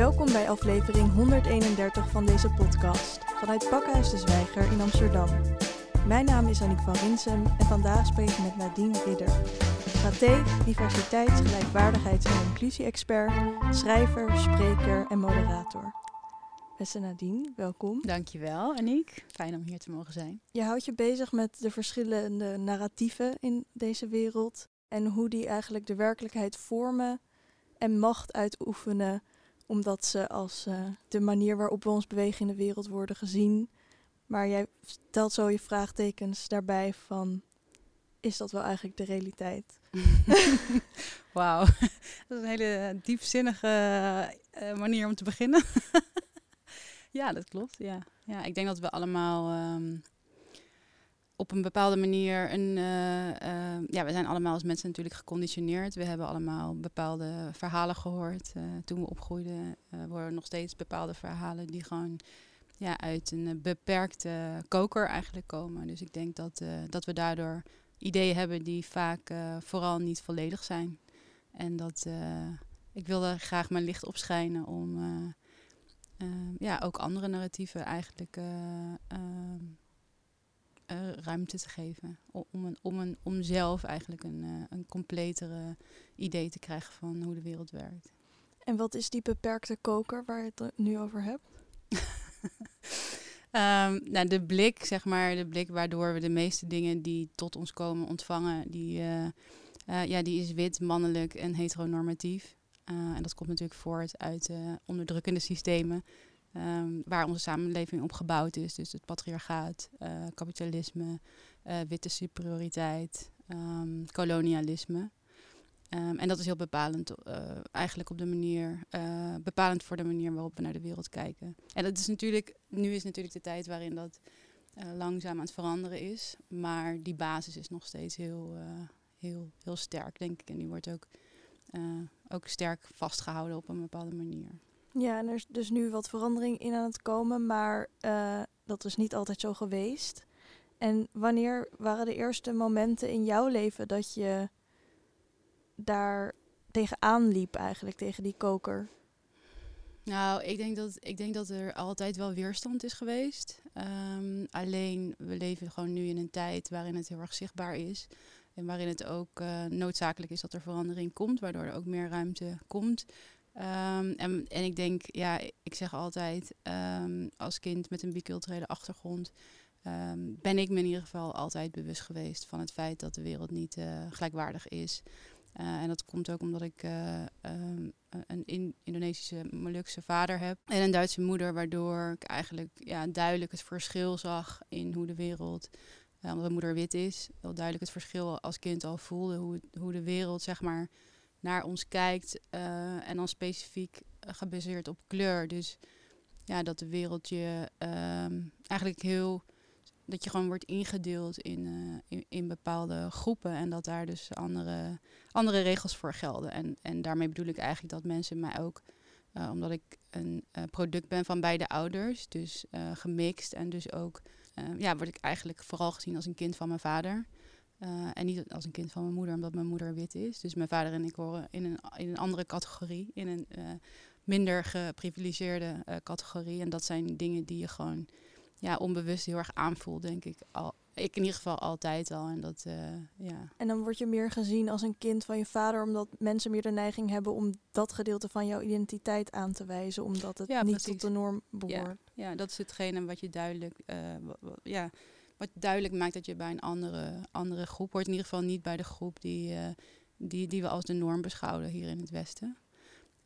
Welkom bij aflevering 131 van deze podcast vanuit Pakhuis de Zwijger in Amsterdam. Mijn naam is Aniek van Rinsem en vandaag spreek ik met Nadine Ridder. Strateeg, diversiteits-, gelijkwaardigheids- en inclusie-expert, schrijver, spreker en moderator. Beste Nadine, welkom. Dankjewel, Aniek. Fijn om hier te mogen zijn. Je houdt je bezig met de verschillende narratieven in deze wereld en hoe die eigenlijk de werkelijkheid vormen en macht uitoefenen, omdat ze als uh, de manier waarop we ons bewegen in de wereld worden gezien. Maar jij stelt zo je vraagtekens daarbij van, is dat wel eigenlijk de realiteit? Wauw, dat is een hele diepzinnige uh, manier om te beginnen. ja, dat klopt. Ja. ja, ik denk dat we allemaal um, op een bepaalde manier een. Uh, uh, ja, we zijn allemaal als mensen natuurlijk geconditioneerd. We hebben allemaal bepaalde verhalen gehoord uh, toen we opgroeiden. we horen nog steeds bepaalde verhalen die gewoon ja, uit een beperkte koker eigenlijk komen. Dus ik denk dat, dat we daardoor ideeën hebben die vaak vooral niet volledig zijn. En dat ik wilde graag mijn licht opschijnen om ja, ook andere narratieven eigenlijk uh, ruimte te geven. Om, een, om, een, om zelf eigenlijk een, uh, een completere idee te krijgen van hoe de wereld werkt. En wat is die beperkte koker waar je het nu over hebt? um, nou, de blik, zeg maar, de blik waardoor we de meeste dingen die tot ons komen ontvangen, die, uh, ja, die is wit, mannelijk en heteronormatief. en dat komt natuurlijk voort uit onderdrukkende systemen Um, waar onze samenleving op gebouwd is. Dus het patriarchaat, uh, kapitalisme, uh, witte superioriteit, um, kolonialisme. Um, en dat is heel bepalend, uh, eigenlijk op de manier, bepalend voor de manier waarop we naar de wereld kijken. En dat is natuurlijk, nu is natuurlijk de tijd waarin dat langzaam aan het veranderen is. Maar die basis is nog steeds heel, heel, heel sterk, denk ik. En die wordt ook, ook sterk vastgehouden op een bepaalde manier. Ja, en er is dus nu wat verandering in aan het komen, maar uh, dat is niet altijd zo geweest. En wanneer waren de eerste momenten in jouw leven dat je daar tegenaan liep eigenlijk, tegen die koker? Nou, ik denk dat, ik denk dat er altijd wel weerstand is geweest. Um, alleen, we leven gewoon nu in een tijd waarin het heel erg zichtbaar is. En waarin het ook uh, noodzakelijk is dat er verandering komt, waardoor er ook meer ruimte komt. Um, en, en ik denk, ja, ik zeg altijd, um, als kind met een biculturele achtergrond, um, ben ik me in ieder geval altijd bewust geweest van het feit dat de wereld niet uh, gelijkwaardig is. Uh, en dat komt ook omdat ik uh, een in Indonesische Molukse vader heb en een Duitse moeder, waardoor ik eigenlijk ja, duidelijk het verschil zag in hoe de wereld, omdat mijn moeder wit is, wel duidelijk het verschil als kind al voelde, hoe, hoe de wereld, zeg maar, naar ons kijkt uh, en dan specifiek uh, gebaseerd op kleur. Dus ja, dat de wereld je um, eigenlijk heel. dat je gewoon wordt ingedeeld in, uh, in, in, bepaalde groepen en dat daar dus andere, andere regels voor gelden. En, en daarmee bedoel ik eigenlijk dat mensen mij ook. omdat ik een product ben van beide ouders, dus gemixt en dus ook. ja, word ik eigenlijk vooral gezien als een kind van mijn vader. Uh, en niet als een kind van mijn moeder, omdat mijn moeder wit is. Dus mijn vader en ik horen in een, in een andere categorie, in een uh, minder geprivilegeerde uh, categorie. En dat zijn dingen die je gewoon ja, onbewust heel erg aanvoelt, denk ik. Al, ik in ieder geval altijd al. En, dat, ja. en dan word je meer gezien als een kind van je vader, omdat mensen meer de neiging hebben om dat gedeelte van jouw identiteit aan te wijzen, omdat het ja, niet precies. tot de norm behoort. Ja, ja, dat is hetgene wat je duidelijk. ja, wat duidelijk maakt dat je bij een andere, andere groep hoort. In ieder geval niet bij de groep die, uh, die, die we als de norm beschouwen hier in het Westen.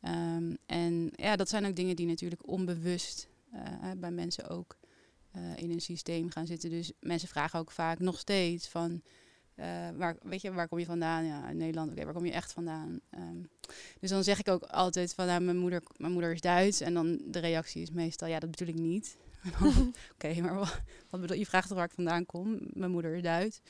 Um, en ja, dat zijn ook dingen die natuurlijk onbewust uh, bij mensen ook uh, in een systeem gaan zitten. Dus mensen vragen ook vaak nog steeds van... waar, weet je, waar kom je vandaan? Ja, in Nederland. Oké, waar kom je echt vandaan? Um, dus dan zeg ik ook altijd van, nou, mijn moeder, mijn moeder is Duits. En dan de reactie is meestal, ja, dat bedoel ik niet. Oké, maar wat, je? vraagt toch waar ik vandaan kom? Mijn moeder is Duits.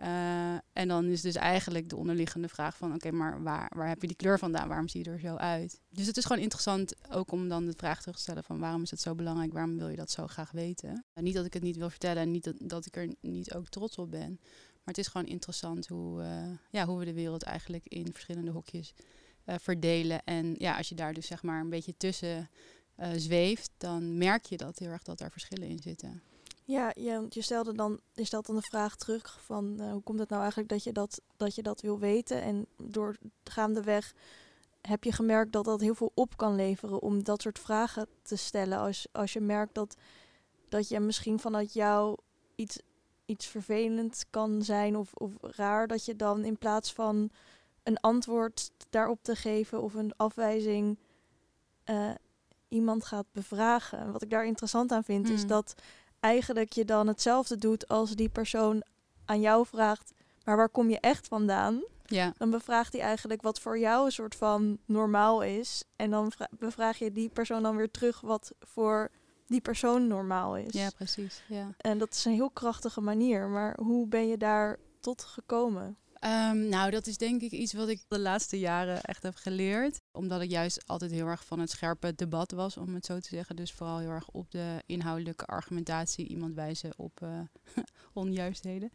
Uh, en dan is dus eigenlijk de onderliggende vraag van... oké, maar waar, waar heb je die kleur vandaan? Waarom zie je er zo uit? Dus het is gewoon interessant ook om dan de vraag terug te stellen... van waarom is het zo belangrijk? Waarom wil je dat zo graag weten? Niet dat ik het niet wil vertellen en niet dat, ik er niet ook trots op ben. Maar het is gewoon interessant hoe, uh, ja, hoe we de wereld eigenlijk in verschillende hokjes eh, verdelen. En ja, als je daar dus zeg maar een beetje tussen uh, zweeft, dan merk je dat heel erg dat er verschillen in zitten. Ja, je, stelde dan, je stelt dan de vraag terug van uh, hoe komt het nou eigenlijk dat je dat, dat je dat wil weten? En door gaandeweg heb je gemerkt dat dat heel veel op kan leveren om dat soort vragen te stellen. Als, als je merkt dat, dat je misschien vanuit jou iets, iets vervelend kan zijn of, of raar, dat je dan in plaats van een antwoord daarop te geven of een afwijzing uh, iemand gaat bevragen. Wat ik daar interessant aan vind, is hmm. dat eigenlijk je dan hetzelfde doet als die persoon aan jou vraagt, maar waar kom je echt vandaan? Ja. Dan bevraagt hij eigenlijk wat voor jou een soort van normaal is. En dan bevraag je die persoon dan weer terug wat voor die persoon normaal is. Ja, precies. Ja. En dat is een heel krachtige manier. Maar hoe ben je daar tot gekomen? Um, nou, dat is denk ik iets wat ik de laatste jaren echt heb geleerd. Omdat ik juist altijd heel erg van het scherpe debat was, om het zo te zeggen. Dus vooral heel erg op de inhoudelijke argumentatie, iemand wijzen op uh, onjuistheden.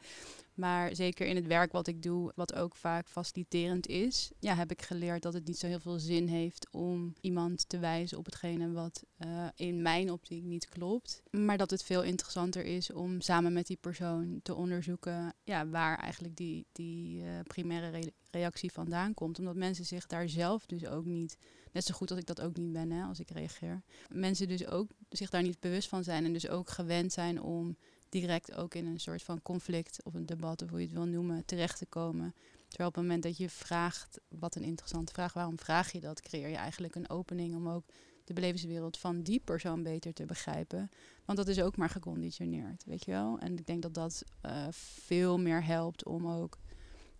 Maar zeker in het werk wat ik doe, wat ook vaak faciliterend is, ja, heb ik geleerd dat het niet zo heel veel zin heeft om iemand te wijzen op hetgene wat uh, in mijn optiek niet klopt. Maar dat het veel interessanter is om samen met die persoon te onderzoeken ja, waar eigenlijk die, die uh, primaire reactie vandaan komt. Omdat mensen zich daar zelf dus ook niet, net zo goed als ik dat ook niet ben hè, als ik reageer, mensen dus ook zich daar niet bewust van zijn en dus ook gewend zijn om direct ook in een soort van conflict of een debat, of hoe je het wil noemen, terecht te komen. Terwijl op het moment dat je vraagt, wat een interessante vraag, waarom vraag je dat, creëer je eigenlijk een opening om ook de belevingswereld van die persoon beter te begrijpen. Want dat is ook maar geconditioneerd, weet je wel. En ik denk dat dat uh, veel meer helpt om ook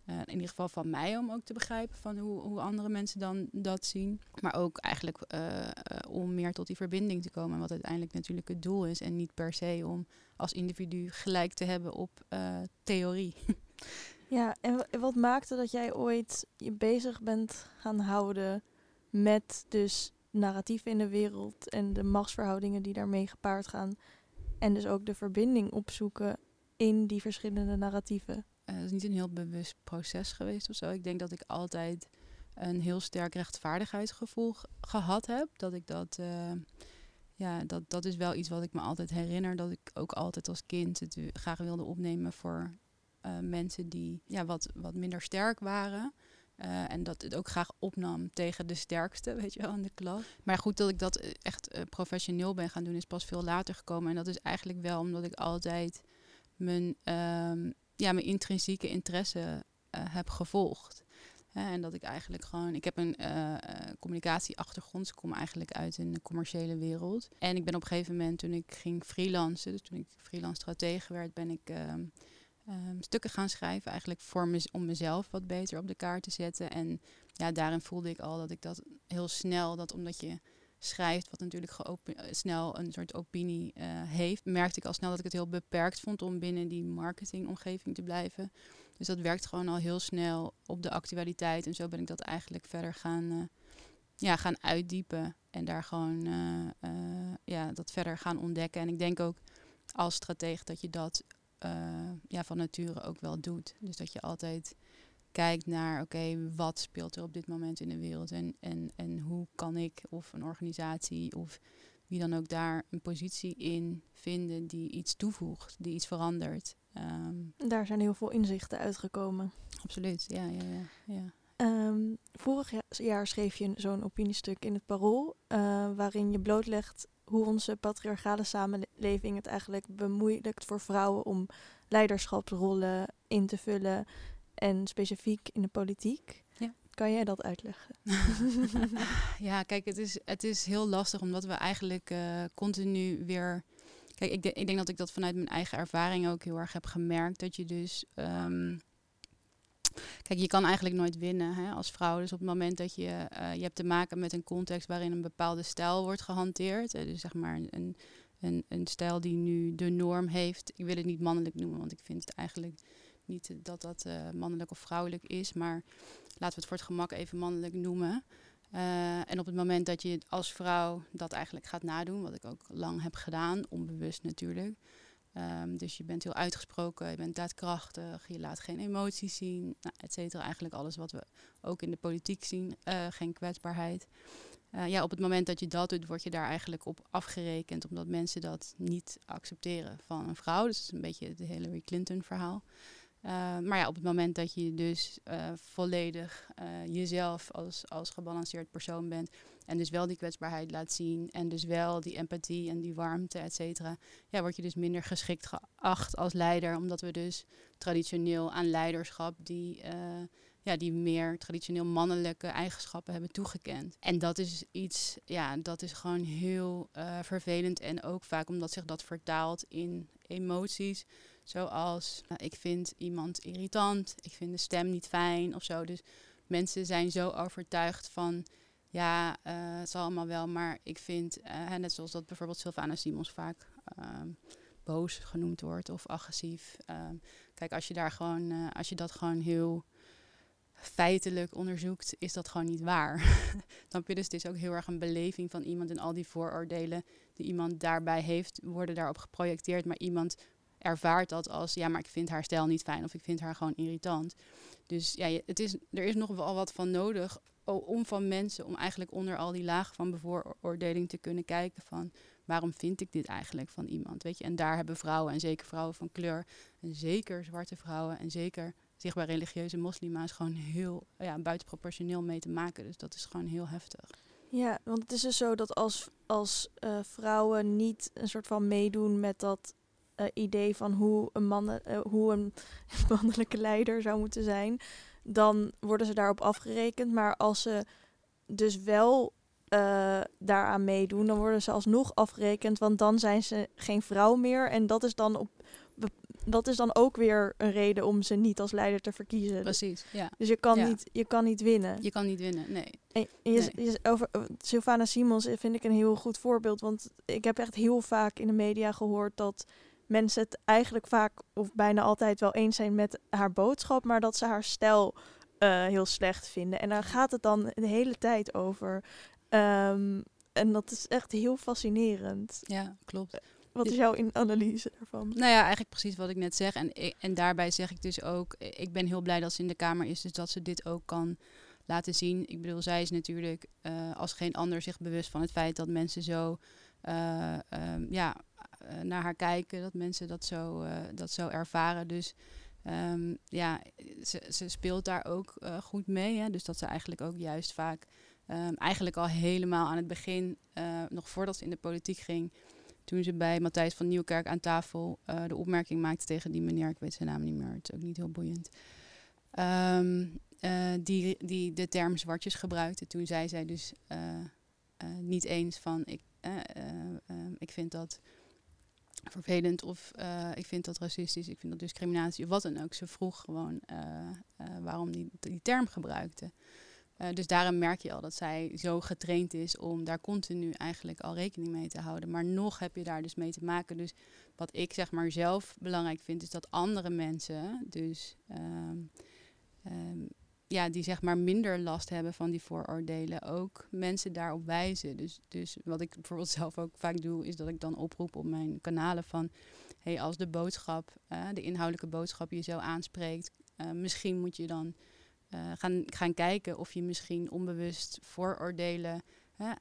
uh, in ieder geval van mij om ook te begrijpen van hoe, hoe andere mensen dan dat zien. Maar ook eigenlijk uh, om meer tot die verbinding te komen. Wat uiteindelijk natuurlijk het doel is. En niet per se om als individu gelijk te hebben op theorie. Ja, en wat maakte dat jij ooit je bezig bent gaan houden met dus narratieven in de wereld en de machtsverhoudingen die daarmee gepaard gaan. En dus ook de verbinding opzoeken in die verschillende narratieven. Het is niet een heel bewust proces geweest of zo. Ik denk dat ik altijd een heel sterk rechtvaardigheidsgevoel gehad heb. Dat ik dat. Uh, ja, dat, dat is wel iets wat ik me altijd herinner. Dat ik ook altijd als kind het graag wilde opnemen voor uh, mensen die ja, wat, wat minder sterk waren. En dat het ook graag opnam tegen de sterkste, weet je wel, in de klas. Maar goed, dat ik dat echt professioneel ben gaan doen, is pas veel later gekomen. En dat is eigenlijk wel omdat ik altijd mijn um, ja, mijn intrinsieke interesse uh, heb gevolgd. en dat ik eigenlijk gewoon, ik heb een uh, communicatieachtergrond, dus ik kom eigenlijk uit de commerciële wereld. En ik ben op een gegeven moment, toen ik ging freelancen, dus toen ik freelance stratege werd, ben ik um, um, stukken gaan schrijven, eigenlijk voor om mezelf wat beter op de kaart te zetten. En ja, daarin voelde ik al dat ik dat heel snel, dat omdat je schrijft, wat natuurlijk eh, snel een soort opinie uh, heeft, merkte ik al snel dat ik het heel beperkt vond om binnen die marketingomgeving te blijven. Dus dat werkt gewoon al heel snel op de actualiteit. En zo ben ik dat eigenlijk verder gaan, uh, ja, gaan uitdiepen. En daar gewoon ja, dat verder gaan ontdekken. En ik denk ook als strateeg dat je dat ja, van nature ook wel doet. Dus dat je altijd kijkt naar, oké, wat speelt er op dit moment in de wereld en, en, en hoe kan ik of een organisatie of wie dan ook daar een positie in vinden die iets toevoegt, die iets verandert. Um, daar zijn heel veel inzichten uitgekomen. Absoluut, ja. ja, ja, ja. Um, vorig jaar schreef je zo'n opiniestuk in het Parool, uh, waarin je blootlegt hoe onze patriarchale samenleving het eigenlijk bemoeilijkt voor vrouwen om leiderschapsrollen in te vullen en specifiek in de politiek. Ja. Kan jij dat uitleggen? ja, kijk, het is, het is heel lastig omdat we eigenlijk uh, continu weer. Kijk, ik, de, ik, denk dat ik dat vanuit mijn eigen ervaring ook heel erg heb gemerkt. Dat je dus. Um, kijk, je kan eigenlijk nooit winnen hè, als vrouw. Dus op het moment dat je. Uh, je hebt te maken met een context waarin een bepaalde stijl wordt gehanteerd. Uh, dus zeg maar een, een, een stijl die nu de norm heeft. Ik wil het niet mannelijk noemen, want ik vind het eigenlijk niet dat dat uh, mannelijk of vrouwelijk is, maar laten we het voor het gemak even mannelijk noemen. Uh, en op het moment dat je als vrouw dat eigenlijk gaat nadoen, wat ik ook lang heb gedaan, onbewust natuurlijk, Ehm, dus je bent heel uitgesproken, je bent daadkrachtig, je laat geen emoties zien, nou, et cetera. Eigenlijk alles wat we ook in de politiek zien, uh, geen kwetsbaarheid. Ja, op het moment dat je dat doet, word je daar eigenlijk op afgerekend, omdat mensen dat niet accepteren van een vrouw. Dus dat is een beetje het Hillary Clinton verhaal. Uh, maar ja, op het moment dat je dus volledig jezelf als, als gebalanceerd persoon bent, en dus wel die kwetsbaarheid laat zien. En dus wel die empathie en die warmte, et cetera. Ja, word je dus minder geschikt geacht als leider. Omdat we dus traditioneel aan leiderschap die, ja, die meer traditioneel mannelijke eigenschappen hebben toegekend. En dat is iets, ja, dat is gewoon heel vervelend. En ook vaak omdat zich dat vertaalt in emoties. Zoals, uh, ik vind iemand irritant, ik vind de stem niet fijn of zo. Dus mensen zijn zo overtuigd van ja, uh, het zal allemaal wel, maar ik vind, uh, net zoals dat bijvoorbeeld Sylvana Simons vaak um, boos genoemd wordt of agressief. Um, kijk, als je daar gewoon, uh, als je dat gewoon heel feitelijk onderzoekt, is dat gewoon niet waar. Dan dus het is ook heel erg een beleving van iemand en al die vooroordelen die iemand daarbij heeft, worden daarop geprojecteerd, maar iemand ervaart dat als, ja, maar ik vind haar stijl niet fijn of ik vind haar gewoon irritant. Dus ja, het is, er is nog wel wat van nodig om van mensen, om eigenlijk onder al die lagen van bevooroordeling te kunnen kijken van waarom vind ik dit eigenlijk van iemand, weet je. En daar hebben vrouwen, en zeker vrouwen van kleur, en zeker zwarte vrouwen, en zeker zichtbaar religieuze moslima's gewoon heel ja, buitenproportioneel mee te maken. Dus dat is gewoon heel heftig. Ja, want het is dus zo dat als, als uh, vrouwen niet een soort van meedoen met dat uh, idee van hoe een, man, uh, hoe een mannelijke leider zou moeten zijn, dan worden ze daarop afgerekend. Maar als ze dus wel uh, daaraan meedoen, dan worden ze alsnog afgerekend, want dan zijn ze geen vrouw meer. En dat is dan op dat is dan ook weer een reden om ze niet als leider te verkiezen. Precies, ja. Dus je kan, ja. niet, je kan niet winnen. Je kan niet winnen, nee. En je, nee. je, over Sylvana Simons vind ik een heel goed voorbeeld. Want ik heb echt heel vaak in de media gehoord dat mensen het eigenlijk vaak of bijna altijd wel eens zijn met haar boodschap, maar dat ze haar stijl uh, heel slecht vinden. En daar gaat het dan de hele tijd over. Um, en dat is echt heel fascinerend. Ja, klopt. Wat is jouw analyse daarvan? Nou ja, eigenlijk precies wat ik net zeg. En, en daarbij zeg ik dus ook, ik ben heel blij dat ze in de Kamer is, dus dat ze dit ook kan laten zien. Ik bedoel, zij is natuurlijk uh, als geen ander zich bewust van het feit dat mensen zo uh, um, ja, uh, naar haar kijken, dat mensen dat zo, dat zo ervaren. Dus um, ja, ze, ze, speelt daar ook uh, goed mee. Hè? Dus dat ze eigenlijk ook juist vaak, um, eigenlijk al helemaal aan het begin, nog voordat ze in de politiek ging, toen ze bij Matthijs van Nieuwkerk aan tafel de opmerking maakte tegen die meneer, ik weet zijn naam niet meer, het is ook niet heel boeiend, um, die, die de term zwartjes gebruikte. Toen zei zij dus niet eens van, ik, ik vind dat vervelend of uh, ik vind dat racistisch, ik vind dat discriminatie of wat dan ook. Ze vroeg gewoon uh, uh, waarom die, die term gebruikte. dus daarom merk je al dat zij zo getraind is om daar continu eigenlijk al rekening mee te houden. Maar nog heb je daar dus mee te maken. Dus wat ik zeg maar zelf belangrijk vind, is dat andere mensen, dus um, um, ja, die zeg maar minder last hebben van die vooroordelen, ook mensen daarop wijzen. Dus, dus wat ik bijvoorbeeld zelf ook vaak doe, is dat ik dan oproep op mijn kanalen van, hey, als de boodschap, uh, de inhoudelijke boodschap je zo aanspreekt, uh, misschien moet je dan uh, gaan, gaan kijken of je misschien onbewust vooroordelen,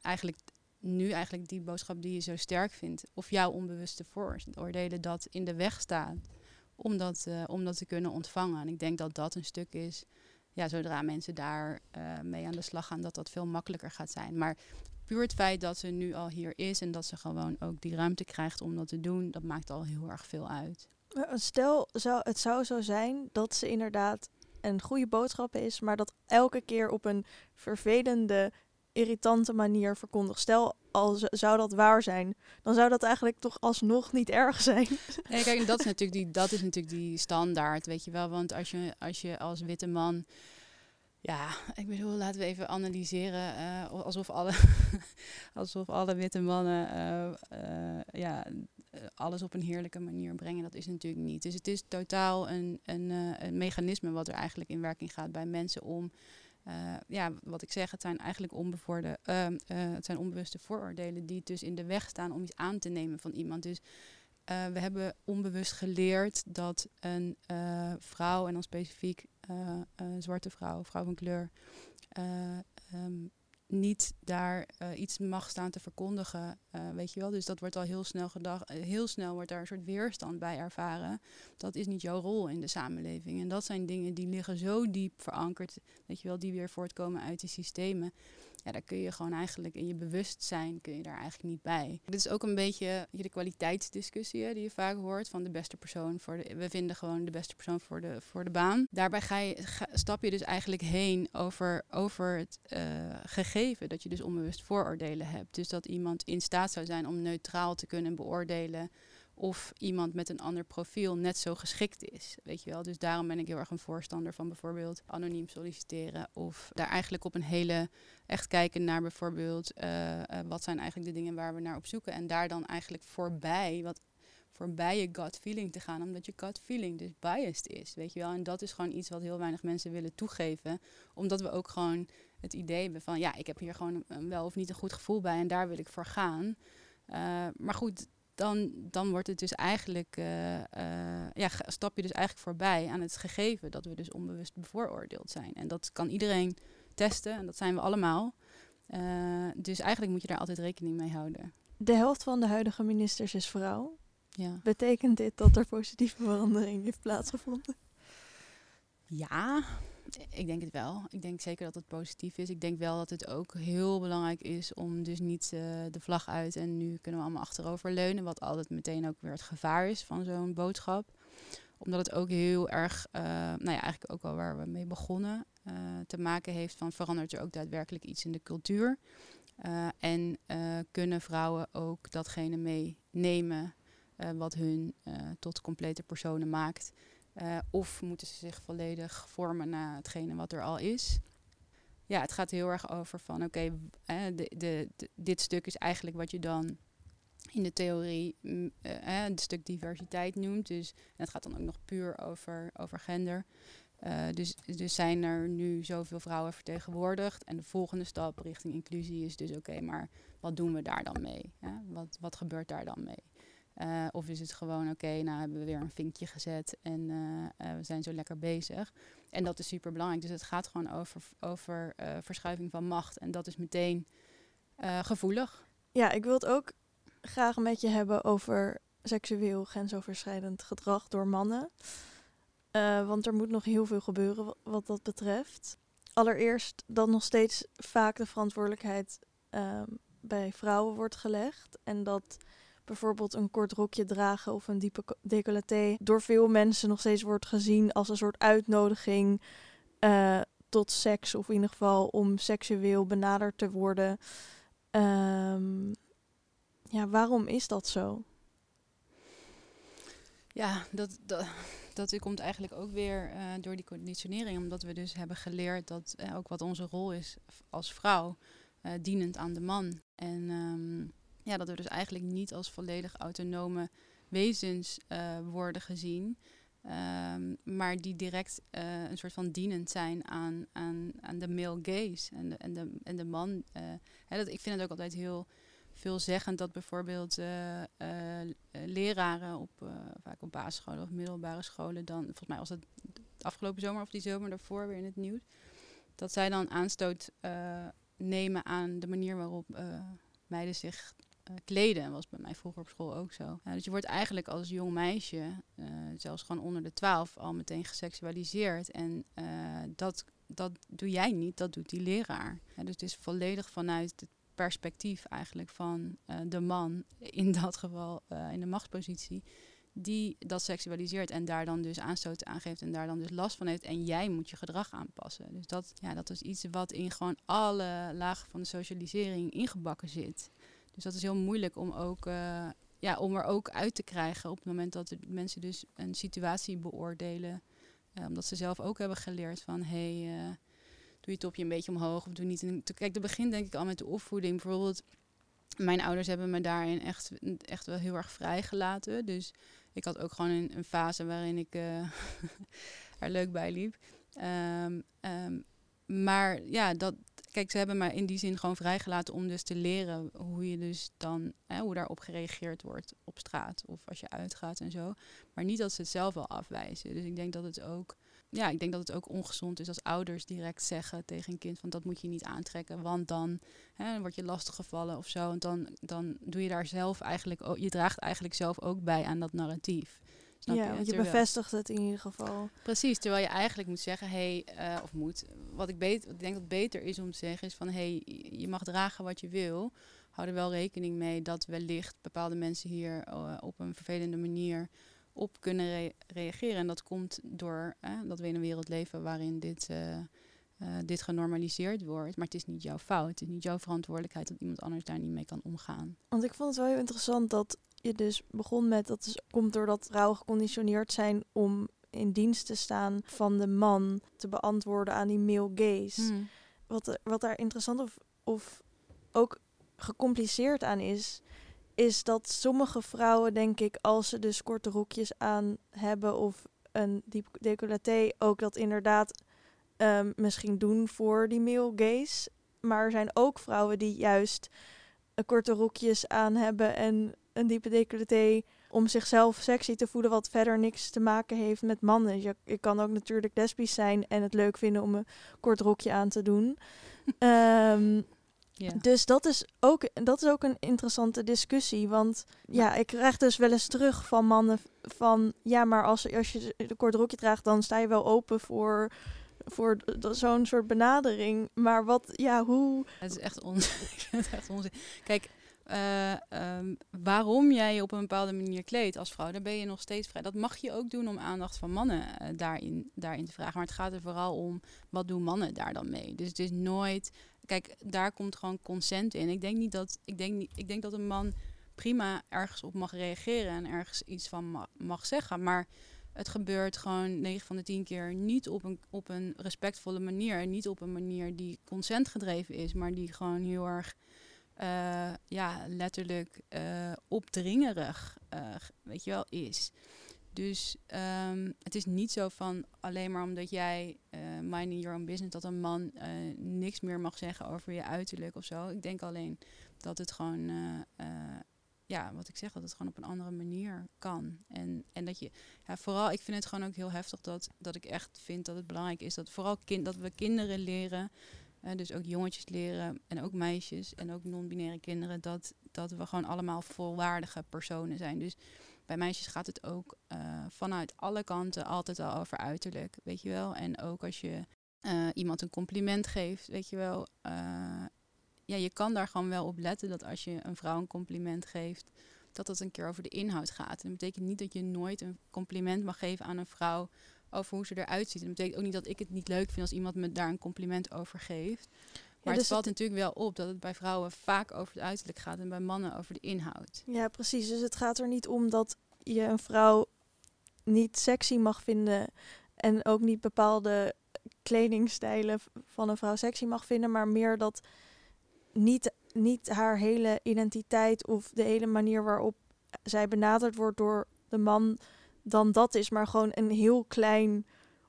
eigenlijk nu eigenlijk die boodschap die je zo sterk vindt, of jouw onbewuste vooroordelen dat in de weg staat om dat, om dat te kunnen ontvangen. En ik denk dat dat een stuk is ja, zodra mensen daar uh, mee aan de slag gaan, dat dat veel makkelijker gaat zijn. Maar puur het feit dat ze nu al hier is en dat ze gewoon ook die ruimte krijgt om dat te doen, dat maakt al heel erg veel uit. Stel, zou, het zou zo zijn dat ze inderdaad een goede boodschap is, maar dat elke keer op een vervelende, irritante manier verkondigt. Stel, al zou dat waar zijn, dan zou dat eigenlijk toch alsnog niet erg zijn. Nee, kijk, dat is natuurlijk die, dat is natuurlijk die standaard, weet je wel. Want als je als, je als witte man ja, ik bedoel, laten we even analyseren uh, alsof, alle alsof alle witte mannen uh, uh, ja, alles op een heerlijke manier brengen. Dat is natuurlijk niet. Dus het is totaal een, een, een mechanisme wat er eigenlijk in werking gaat bij mensen om uh, ja, wat ik zeg, het zijn eigenlijk onbevoorde, uh, uh, het zijn onbewuste vooroordelen die dus in de weg staan om iets aan te nemen van iemand. Dus eh, we hebben onbewust geleerd dat een vrouw, en dan specifiek een zwarte vrouw, vrouw van kleur, um, niet daar iets mag staan te verkondigen, weet je wel. Dus dat wordt al heel snel gedacht, heel snel wordt daar een soort weerstand bij ervaren. Dat is niet jouw rol in de samenleving. En dat zijn dingen die liggen zo diep verankerd, weet je wel, die weer voortkomen uit die systemen ja, daar kun je gewoon eigenlijk in je bewustzijn kun je daar eigenlijk niet bij. Dit is ook een beetje de kwaliteitsdiscussie die je vaak hoort van de beste persoon voor de. We vinden gewoon de beste persoon voor de, voor de baan. Daarbij ga je, stap je dus eigenlijk heen over, over het uh, gegeven dat je dus onbewust vooroordelen hebt. Dus dat iemand in staat zou zijn om neutraal te kunnen beoordelen of iemand met een ander profiel net zo geschikt is. Weet je wel? Dus daarom ben ik heel erg een voorstander van bijvoorbeeld anoniem solliciteren. Of daar eigenlijk op een hele echt kijken naar bijvoorbeeld uh, uh, wat zijn eigenlijk de dingen waar we naar op zoeken. En daar dan eigenlijk voorbij, wat voorbij je gut feeling te gaan, omdat je gut feeling dus biased is, weet je wel. En dat is gewoon iets wat heel weinig mensen willen toegeven, omdat we ook gewoon het idee hebben van, ja, ik heb hier gewoon een, wel of niet een goed gevoel bij en daar wil ik voor gaan. Maar goed, dan, dan wordt het dus eigenlijk, uh, uh, ja, stap je dus eigenlijk voorbij aan het gegeven dat we dus onbewust bevooroordeeld zijn. En dat kan iedereen testen en dat zijn we allemaal. Uh, dus eigenlijk moet je daar altijd rekening mee houden. De helft van de huidige ministers is vrouw. Ja. Betekent dit dat er positieve verandering heeft plaatsgevonden? Ja, ik denk het wel. Ik denk zeker dat het positief is. Ik denk wel dat het ook heel belangrijk is om dus niet uh, de vlag uit en nu kunnen we allemaal achterover leunen. Wat altijd meteen ook weer het gevaar is van zo'n boodschap. Omdat het ook heel erg, uh, nou ja, eigenlijk ook al waar we mee begonnen, uh, te maken heeft van verandert er ook daadwerkelijk iets in de cultuur. en kunnen vrouwen ook datgene meenemen wat hun tot complete personen maakt. Uh, of moeten ze zich volledig vormen naar hetgene wat er al is. Ja, het gaat heel erg over van oké, de, dit stuk is eigenlijk wat je dan in de theorie uh, een stuk diversiteit noemt. Dus het gaat dan ook nog puur over, over gender. Dus, dus zijn er nu zoveel vrouwen vertegenwoordigd. En de volgende stap richting inclusie is dus oké, maar wat doen we daar dan mee? Wat, wat gebeurt daar dan mee? Uh, of is het gewoon, oké, nou hebben we weer een vinkje gezet en uh, uh, we zijn zo lekker bezig. En dat is super belangrijk. Dus het gaat gewoon over, over verschuiving van macht. En dat is meteen gevoelig. Ja, ik wil het ook graag met je hebben over seksueel grensoverschrijdend gedrag door mannen. want er moet nog heel veel gebeuren wat dat betreft. Allereerst dat nog steeds vaak de verantwoordelijkheid ehm, bij vrouwen wordt gelegd. En dat bijvoorbeeld een kort rokje dragen of een diepe decolleté door veel mensen nog steeds wordt gezien als een soort uitnodiging uh, tot seks of in ieder geval om seksueel benaderd te worden. Um, ja, waarom is dat zo? Ja, dat, dat, dat komt eigenlijk ook weer uh, door die conditionering, omdat we dus hebben geleerd dat uh, ook wat onze rol is als vrouw, dienend aan de man. En um, ja, dat we dus eigenlijk niet als volledig autonome wezens uh, worden gezien. Um, maar die direct uh, een soort van dienend zijn aan, aan, aan de male gaze en de, en de, en de man. Uh, hè, dat, ik vind het ook altijd heel veelzeggend dat bijvoorbeeld leraren op, vaak op basisscholen of middelbare scholen dan, volgens mij was het afgelopen zomer of die zomer daarvoor weer in het nieuws, dat zij dan aanstoot nemen aan de manier waarop meiden zich uh, kleden. Was bij mij vroeger op school ook zo. dus je wordt eigenlijk als jong meisje, uh, zelfs gewoon onder de twaalf, al meteen geseksualiseerd. En uh, dat, dat doe jij niet, dat doet die leraar. dus het is volledig vanuit het perspectief eigenlijk van de man, in dat geval in de machtspositie, die dat seksualiseert en daar dan dus aanstoot aan geeft en daar dan dus last van heeft. En jij moet je gedrag aanpassen. Dus dat, ja, dat is iets wat in gewoon alle lagen van de socialisering ingebakken zit. Dus dat is heel moeilijk om, ook, uh, ja, om er ook uit te krijgen op het moment dat de mensen dus een situatie beoordelen. Uh, omdat ze zelf ook hebben geleerd van hé, hey, uh, doe je topje een beetje omhoog of doe niet. Kijk, dat begint denk ik al met de opvoeding. Bijvoorbeeld, mijn ouders hebben me daarin echt, echt wel heel erg vrijgelaten. Dus ik had ook gewoon een, een fase waarin ik er leuk bij liep. Um, um, maar ja, dat, kijk, ze hebben mij in die zin gewoon vrijgelaten om dus te leren hoe je dus dan, hè, hoe daarop gereageerd wordt op straat of als je uitgaat en zo. Maar niet dat ze het zelf wel afwijzen. Dus ik denk dat het ook, ja, ik denk dat het ook ongezond is als ouders direct zeggen tegen een kind van dat moet je niet aantrekken, want dan hè, word je lastiggevallen of zo. En dan, dan doe je daar zelf eigenlijk, ook, je draagt eigenlijk zelf ook bij aan dat narratief. Snap ja, je? want je bevestigt het in ieder geval. Precies, terwijl je eigenlijk moet zeggen, hey, uh, of moet, wat ik, beter, ik denk dat beter is om te zeggen, is van hey, je mag dragen wat je wil. Hou er wel rekening mee dat wellicht bepaalde mensen hier uh, op een vervelende manier op kunnen re reageren. En dat komt door uh, dat we in een wereld leven waarin dit, dit genormaliseerd wordt. Maar het is niet jouw fout, het is niet jouw verantwoordelijkheid dat iemand anders daar niet mee kan omgaan. Want ik vond het wel heel interessant dat je dus begon met, dat is, komt doordat vrouwen geconditioneerd zijn om in dienst te staan van de man, te beantwoorden aan die male gaze. Hmm. Wat, wat daar interessant of, of ook gecompliceerd aan is, is dat sommige vrouwen, denk ik, als ze dus korte rokjes aan hebben of een diep decolleté, ook dat inderdaad um, misschien doen voor die male gaze. Maar er zijn ook vrouwen die juist korte rokjes aan hebben en een diepe decolleté om zichzelf sexy te voelen, wat verder niks te maken heeft met mannen. Je, je kan ook natuurlijk lesbisch zijn en het leuk vinden om een kort rokje aan te doen. um, Dus dat is, ook, dat is ook een interessante discussie. Want ja, ik krijg dus wel eens terug van mannen van... ja, maar als, als je een kort rokje draagt, dan sta je wel open voor voor zo'n soort benadering. Maar wat, ja, hoe... Het is echt, onzin. echt onzin. Kijk, uh, um, waarom jij je op een bepaalde manier kleedt als vrouw, daar ben je nog steeds vrij. Dat mag je ook doen om aandacht van mannen uh, daarin, daarin te vragen. Maar het gaat er vooral om, wat doen mannen daar dan mee? Dus het is nooit... Kijk, daar komt gewoon consent in. Ik denk, niet dat, ik denk, niet, ik denk dat een man prima ergens op mag reageren en ergens iets van mag, mag zeggen. Maar het gebeurt gewoon 9 van de 10 keer niet op een, op een respectvolle manier. En niet op een manier die consent gedreven is, maar die gewoon heel erg uh, ja, letterlijk uh, opdringerig, uh, weet je wel, is. Dus um, het is niet zo van alleen maar omdat jij minding your own business, dat een man niks meer mag zeggen over je uiterlijk of zo. Ik denk alleen dat het gewoon, ja, wat ik zeg, dat het gewoon op een andere manier kan. En, en dat je, ja, vooral, ik vind het gewoon ook heel heftig dat, dat ik echt vind dat het belangrijk is dat vooral kind, dat we kinderen leren dus ook jongetjes leren en ook meisjes en ook non-binaire kinderen, dat, dat we gewoon allemaal volwaardige personen zijn. Dus bij meisjes gaat het ook uh, vanuit alle kanten altijd al over uiterlijk, weet je wel. En ook als je uh, iemand een compliment geeft, weet je wel. Uh, ja, je kan daar gewoon wel op letten dat als je een vrouw een compliment geeft, dat dat een keer over de inhoud gaat. En dat betekent niet dat je nooit een compliment mag geven aan een vrouw over hoe ze eruit ziet. En dat betekent ook niet dat ik het niet leuk vind als iemand me daar een compliment over geeft. Maar het dus valt natuurlijk wel op dat het bij vrouwen vaak over het uiterlijk gaat en bij mannen over de inhoud. Ja, precies. Dus het gaat er niet om dat je een vrouw niet sexy mag vinden en ook niet bepaalde kledingstijlen van een vrouw sexy mag vinden, maar meer dat niet, niet haar hele identiteit of de hele manier waarop zij benaderd wordt door de man dan dat is, maar gewoon een heel klein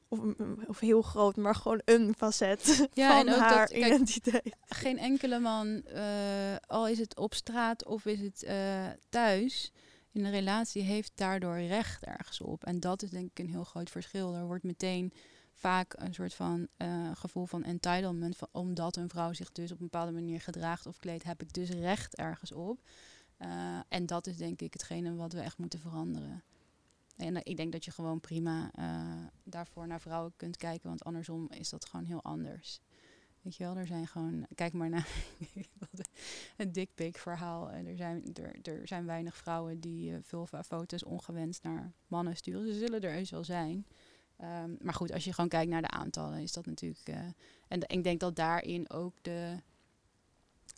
of, of heel groot, maar gewoon een facet ja, van en ook haar dat, identiteit. geen enkele man, uh, al is het op straat of is het uh, thuis, in een relatie heeft daardoor recht ergens op. En dat is denk ik een heel groot verschil. Er wordt meteen vaak een soort van uh, gevoel van entitlement, van, omdat een vrouw zich dus op een bepaalde manier gedraagt of kleedt, heb ik dus recht ergens op. en dat is denk ik hetgene wat we echt moeten veranderen. En eh, ik denk dat je gewoon prima uh, daarvoor naar vrouwen kunt kijken, want andersom is dat gewoon heel anders. Weet je wel, er zijn gewoon, kijk maar naar het dickpic verhaal. Er zijn, er, er zijn weinig vrouwen die uh, vulva-foto's ongewenst naar mannen sturen. Ze zullen er eens wel zijn. Um, maar goed, als je gewoon kijkt naar de aantallen, is dat natuurlijk. En ik denk dat daarin ook de,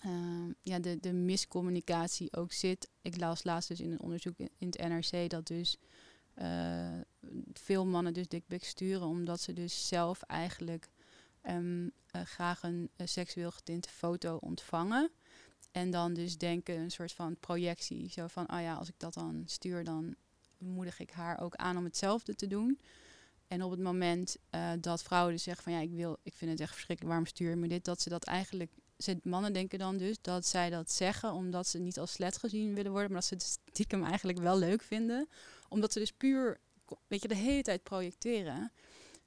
uh, ja, de, de miscommunicatie ook zit. Ik las laatst dus in een onderzoek in, het NRC dat dus veel mannen dus dikbek sturen, omdat ze dus zelf eigenlijk um, uh, graag een, een, seksueel getinte foto ontvangen. En dan dus denken een soort van projectie. Zo van, oh ja, als ik dat dan stuur, dan moedig ik haar ook aan om hetzelfde te doen. En op het moment dat vrouwen dus zeggen van ja, ik wil, ik vind het echt verschrikkelijk, waarom stuur je me dit? Dat ze dat eigenlijk, ze, mannen denken dan dus dat zij dat zeggen omdat ze niet als slet gezien willen worden, maar dat ze het stiekem eigenlijk wel leuk vinden. Omdat ze dus puur, weet je, de hele tijd projecteren.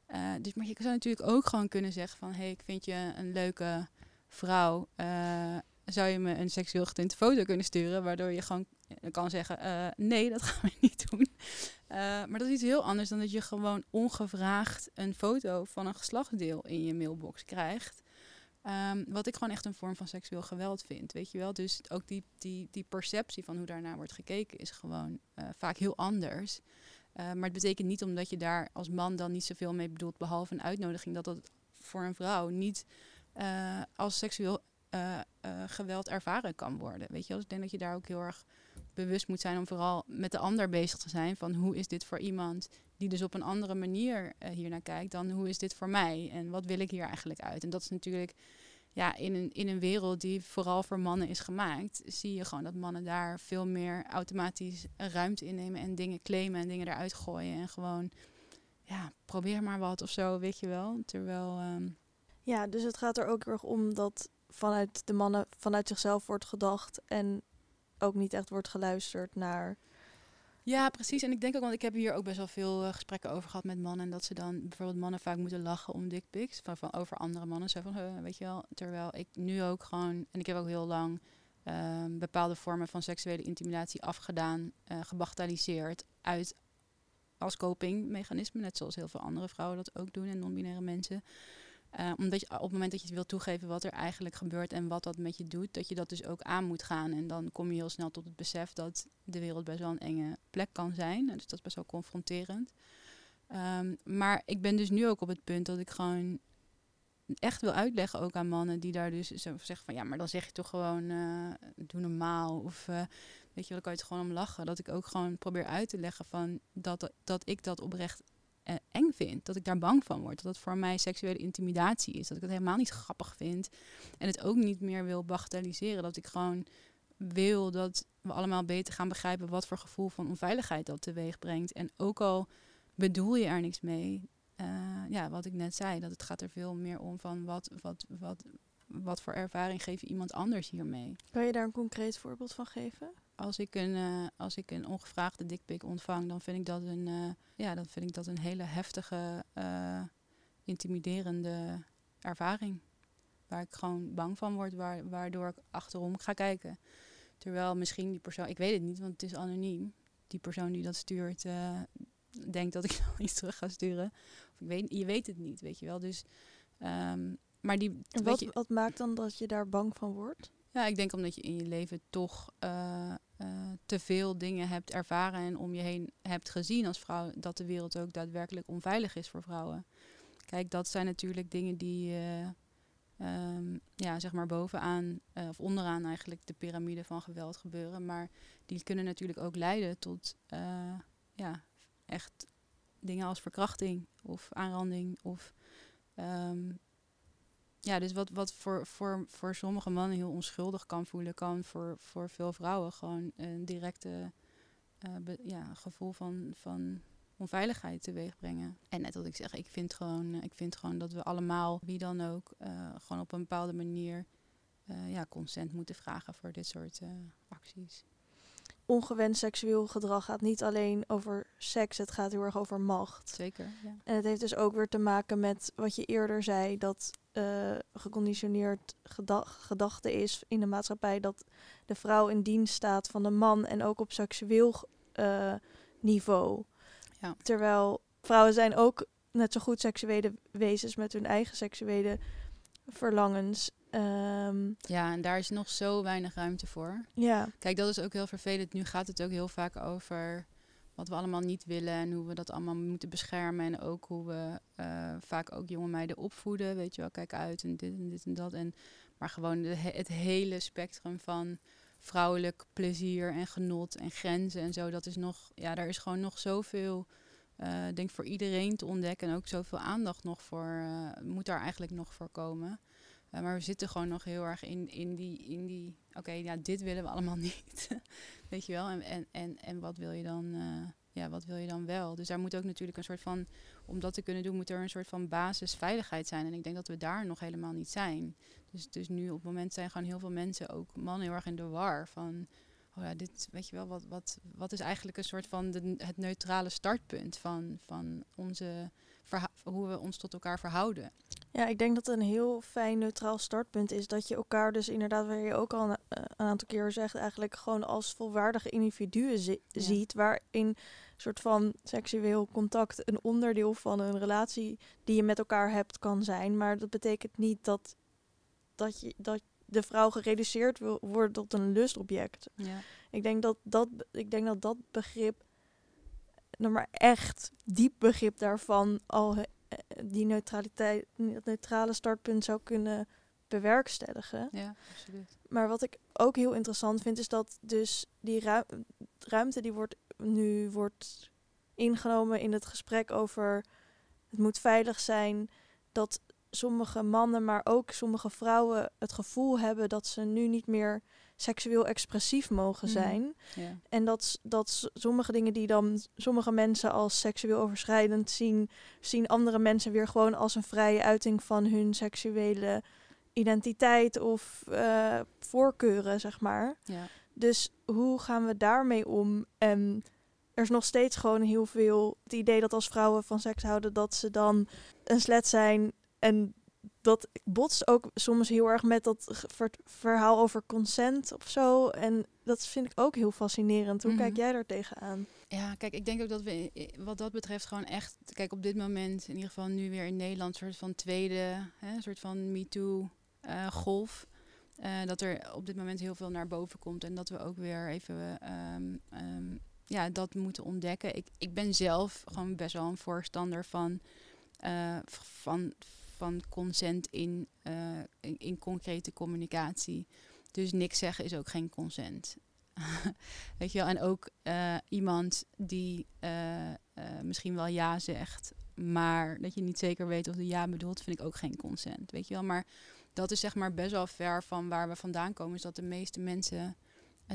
Uh, dus maar je zou natuurlijk ook gewoon kunnen zeggen van hé, hey, ik vind je een leuke vrouw. Uh, zou je me een seksueel getinte foto kunnen sturen, waardoor je gewoon kan zeggen, nee, dat gaan we niet doen. Maar dat is iets heel anders dan dat je gewoon ongevraagd een foto van een geslachtsdeel in je mailbox krijgt. Um, wat ik gewoon echt een vorm van seksueel geweld vind, weet je wel. Dus ook die, die, die perceptie van hoe daarnaar wordt gekeken is gewoon uh, vaak heel anders. maar het betekent niet omdat je daar als man dan niet zoveel mee bedoelt, behalve een uitnodiging, dat dat voor een vrouw niet als seksueel geweld ervaren kan worden. Weet je wel? Dus ik denk dat je daar ook heel erg bewust moet zijn om vooral met de ander bezig te zijn. Van hoe is dit voor iemand die dus op een andere manier uh, hier naar kijkt dan hoe is dit voor mij? En wat wil ik hier eigenlijk uit? En dat is natuurlijk ja, in, een, in een wereld die vooral voor mannen is gemaakt, zie je gewoon dat mannen daar veel meer automatisch ruimte innemen en dingen claimen en dingen eruit gooien. En gewoon, ja, probeer maar wat of zo, weet je wel. Terwijl. Um... Ja, dus het gaat er ook erg om dat vanuit de mannen vanuit zichzelf wordt gedacht en ook niet echt wordt geluisterd naar. Ja, precies. En ik denk ook, want ik heb hier ook best wel veel uh, gesprekken over gehad met mannen. En dat ze dan bijvoorbeeld mannen vaak moeten lachen om dickpics. Van, van over andere mannen. Zo van, uh, weet je wel. Terwijl ik nu ook gewoon, en ik heb ook heel lang uh, bepaalde vormen van seksuele intimidatie afgedaan, uh, gebagatelliseerd uit als copingmechanisme. Net zoals heel veel andere vrouwen dat ook doen en non-binaire mensen. Uh, omdat je op het moment dat je het wil toegeven wat er eigenlijk gebeurt en wat dat met je doet, dat je dat dus ook aan moet gaan. En dan kom je heel snel tot het besef dat de wereld best wel een enge plek kan zijn. Dus dat is best wel confronterend. Um, maar ik ben dus nu ook op het punt dat ik gewoon echt wil uitleggen ook aan mannen die daar dus zeggen van ja, maar dan zeg je toch gewoon uh, doe normaal. Of uh, weet je, dan kan je het gewoon om lachen. Dat ik ook gewoon probeer uit te leggen van dat, dat ik dat oprecht uh, eng vind. Dat ik daar bang van word. Dat het voor mij seksuele intimidatie is. Dat ik het helemaal niet grappig vind. En het ook niet meer wil bagatelliseren. Dat ik gewoon wil dat we allemaal beter gaan begrijpen wat voor gevoel van onveiligheid dat teweeg brengt. En ook al bedoel je er niks mee. Uh, ja, wat ik net zei, dat het gaat er veel meer om van wat, wat, wat, wat voor ervaring geef je iemand anders hiermee. Kan je daar een concreet voorbeeld van geven? Als ik een, uh, als ik een ongevraagde dikpik ontvang, dan vind ik dat een, uh, ja, dan vind ik dat een hele heftige, uh, intimiderende ervaring. Waar ik gewoon bang van word, waar, waardoor ik achterom ga kijken. Terwijl misschien die persoon, ik weet het niet, want het is anoniem. Die persoon die dat stuurt, denkt dat ik dan iets terug ga sturen. Of ik weet, je weet het niet, weet je wel. Dus, um, maar die, wat, je, wat maakt dan dat je daar bang van wordt? Ja, ik denk omdat je in je leven toch uh, uh, te veel dingen hebt ervaren en om je heen hebt gezien als vrouw dat de wereld ook daadwerkelijk onveilig is voor vrouwen. Kijk, dat zijn natuurlijk dingen die uh, um, ja, zeg maar bovenaan of onderaan eigenlijk de piramide van geweld gebeuren. Maar die kunnen natuurlijk ook leiden tot ja, echt dingen als verkrachting of aanranding of um, ja, dus wat, wat voor, voor, voor sommige mannen heel onschuldig kan voelen, kan voor, voor veel vrouwen gewoon een directe be, ja, gevoel van, van onveiligheid teweeg brengen. En net wat ik zeg, ik vind gewoon, uh, ik vind gewoon dat we allemaal, wie dan ook, uh, gewoon op een bepaalde manier ja, consent moeten vragen voor dit soort acties. Ongewenst seksueel gedrag gaat niet alleen over seks, het gaat heel erg over macht. Zeker. Ja. En het heeft dus ook weer te maken met wat je eerder zei, dat uh, geconditioneerd geda gedachte is in de maatschappij dat de vrouw in dienst staat van de man en ook op seksueel uh, niveau. Ja. Terwijl vrouwen zijn ook net zo goed seksuele wezens met hun eigen seksuele verlangens. Um, ja, en daar is nog zo weinig ruimte voor. Ja. Kijk, dat is ook heel vervelend. Nu gaat het ook heel vaak over wat we allemaal niet willen en hoe we dat allemaal moeten beschermen. En ook hoe we uh, vaak ook jonge meiden opvoeden. Weet je wel, kijk uit en dit en dit en dat. En, maar gewoon de, het hele spectrum van vrouwelijk plezier en genot en grenzen en zo. Dat is nog, ja, daar is gewoon nog zoveel, uh, denk voor iedereen te ontdekken. En ook zoveel aandacht nog voor, uh, moet daar eigenlijk nog voor komen. Uh, maar we zitten gewoon nog heel erg in, in die, in die oké, ja, dit willen we allemaal niet. Weet je wel? En, en, en, en wat wil je dan, uh, ja, wat wil je dan wel? Dus daar moet ook natuurlijk een soort van, om dat te kunnen doen, moet er een soort van basisveiligheid zijn. En ik denk dat we daar nog helemaal niet zijn. Dus, dus nu op het moment zijn gewoon heel veel mensen, ook mannen, heel erg in de war van, oh ja, dit, weet je wel, wat, wat, wat is eigenlijk een soort van de, het neutrale startpunt van, van onze, hoe we ons tot elkaar verhouden. Ja, ik denk dat een heel fijn neutraal startpunt is dat je elkaar dus inderdaad, waar je ook al een, eh, een aantal keer zegt, eigenlijk gewoon als volwaardige individuen ziet, waarin een soort van seksueel contact een onderdeel van een relatie die je met elkaar hebt kan zijn. Maar dat betekent niet dat, dat, je, dat de vrouw gereduceerd wil worden tot een lustobject. Ja. Ik, denk dat dat, ik denk dat dat begrip, nou maar echt diep begrip daarvan, al eh, die neutraliteit, neutrale startpunt zou kunnen bewerkstelligen. Ja, absoluut. Maar wat ik ook heel interessant vind, is dat dus die ruimte die wordt nu wordt ingenomen in het gesprek over het moet veilig zijn, dat sommige mannen, maar ook sommige vrouwen het gevoel hebben dat ze nu niet meer seksueel expressief mogen mhm. zijn. En dat, dat sommige dingen die dan sommige mensen als seksueel overschrijdend zien, zien andere mensen weer gewoon als een vrije uiting van hun seksuele identiteit of uh, voorkeuren, zeg maar. Ja. Dus hoe gaan we daarmee om? En er is nog steeds gewoon heel veel het idee dat als vrouwen van seks houden, dat ze dan een slet zijn en dat botst ook soms heel erg met dat verhaal over consent of zo. En dat vind ik ook heel fascinerend. Hoe kijk mhm. jij daar tegenaan? Ja, kijk, ik denk ook dat we wat dat betreft gewoon echt, kijk, op dit moment, in ieder geval nu weer in Nederland, soort van tweede, hè, soort van MeToo-golf. Eh, uh, dat er op dit moment heel veel naar boven komt en dat we ook weer even um, um, ja, dat moeten ontdekken. Ik, ik ben zelf gewoon best wel een voorstander van, uh, van van consent in, uh, in, in, concrete communicatie. Dus niks zeggen is ook geen consent. Weet je wel? En ook uh, iemand die uh, misschien wel ja zegt, maar dat je niet zeker weet of de ja bedoelt, vind ik ook geen consent. Weet je wel? Maar dat is zeg maar best wel ver van waar we vandaan komen. Is dat de meeste mensen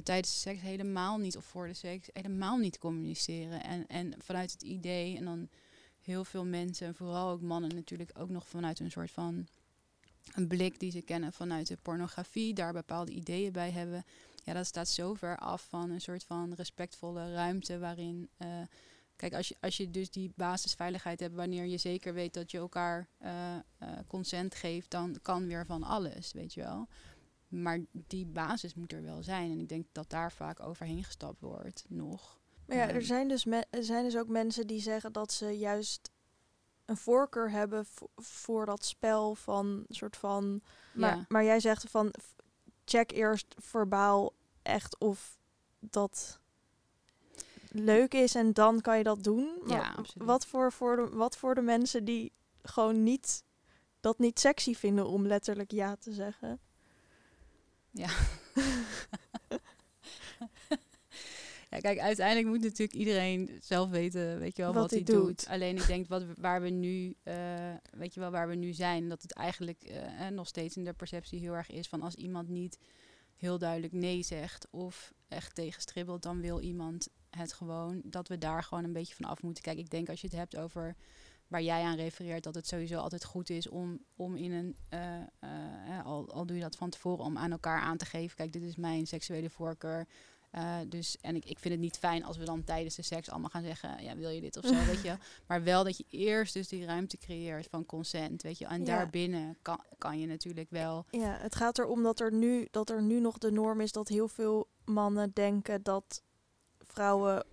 tijdens de seks helemaal niet, of voor de seks, helemaal niet communiceren. En, en vanuit het idee, en dan heel veel mensen, vooral ook mannen natuurlijk, ook nog vanuit een soort van een blik die ze kennen vanuit de pornografie, daar bepaalde ideeën bij hebben. Ja, dat staat zo ver af van een soort van respectvolle ruimte waarin. Uh, kijk, als je, als je dus die basisveiligheid hebt, wanneer je zeker weet dat je elkaar uh, consent geeft, dan kan weer van alles, weet je wel. Maar die basis moet er wel zijn. En ik denk dat daar vaak overheen gestapt wordt, nog. Maar ja, er zijn, dus er zijn dus ook mensen die zeggen dat ze juist een voorkeur hebben voor dat spel van soort van. Maar, maar jij zegt van check eerst verbaal echt of dat leuk is en dan kan je dat doen. Maar ja, wat voor, voor de, wat voor de mensen die gewoon niet dat niet sexy vinden om letterlijk ja te zeggen. Ja. Kijk, uiteindelijk moet natuurlijk iedereen zelf weten, weet je wel, wat, hij doet. Alleen ik denk wat, waar we nu, uh, weet je wel, waar we nu zijn, dat het eigenlijk uh, nog steeds in de perceptie heel erg is van als iemand niet heel duidelijk nee zegt of echt tegenstribbelt, dan wil iemand het gewoon, dat we daar gewoon een beetje van af moeten. Kijk, ik denk als je het hebt over waar jij aan refereert, dat het sowieso altijd goed is om, om in een, uh, al, al doe je dat van tevoren, om aan elkaar aan te geven, kijk, dit is mijn seksuele voorkeur. Uh, dus, en ik, ik vind het niet fijn als we dan tijdens de seks allemaal gaan zeggen, ja, wil je dit of zo, weet je. Maar wel dat je eerst dus die ruimte creëert van consent, weet je. En daarbinnen kan, kan je natuurlijk wel... Ja, het gaat erom dat er, nu, dat er nu nog de norm is dat heel veel mannen denken dat vrouwen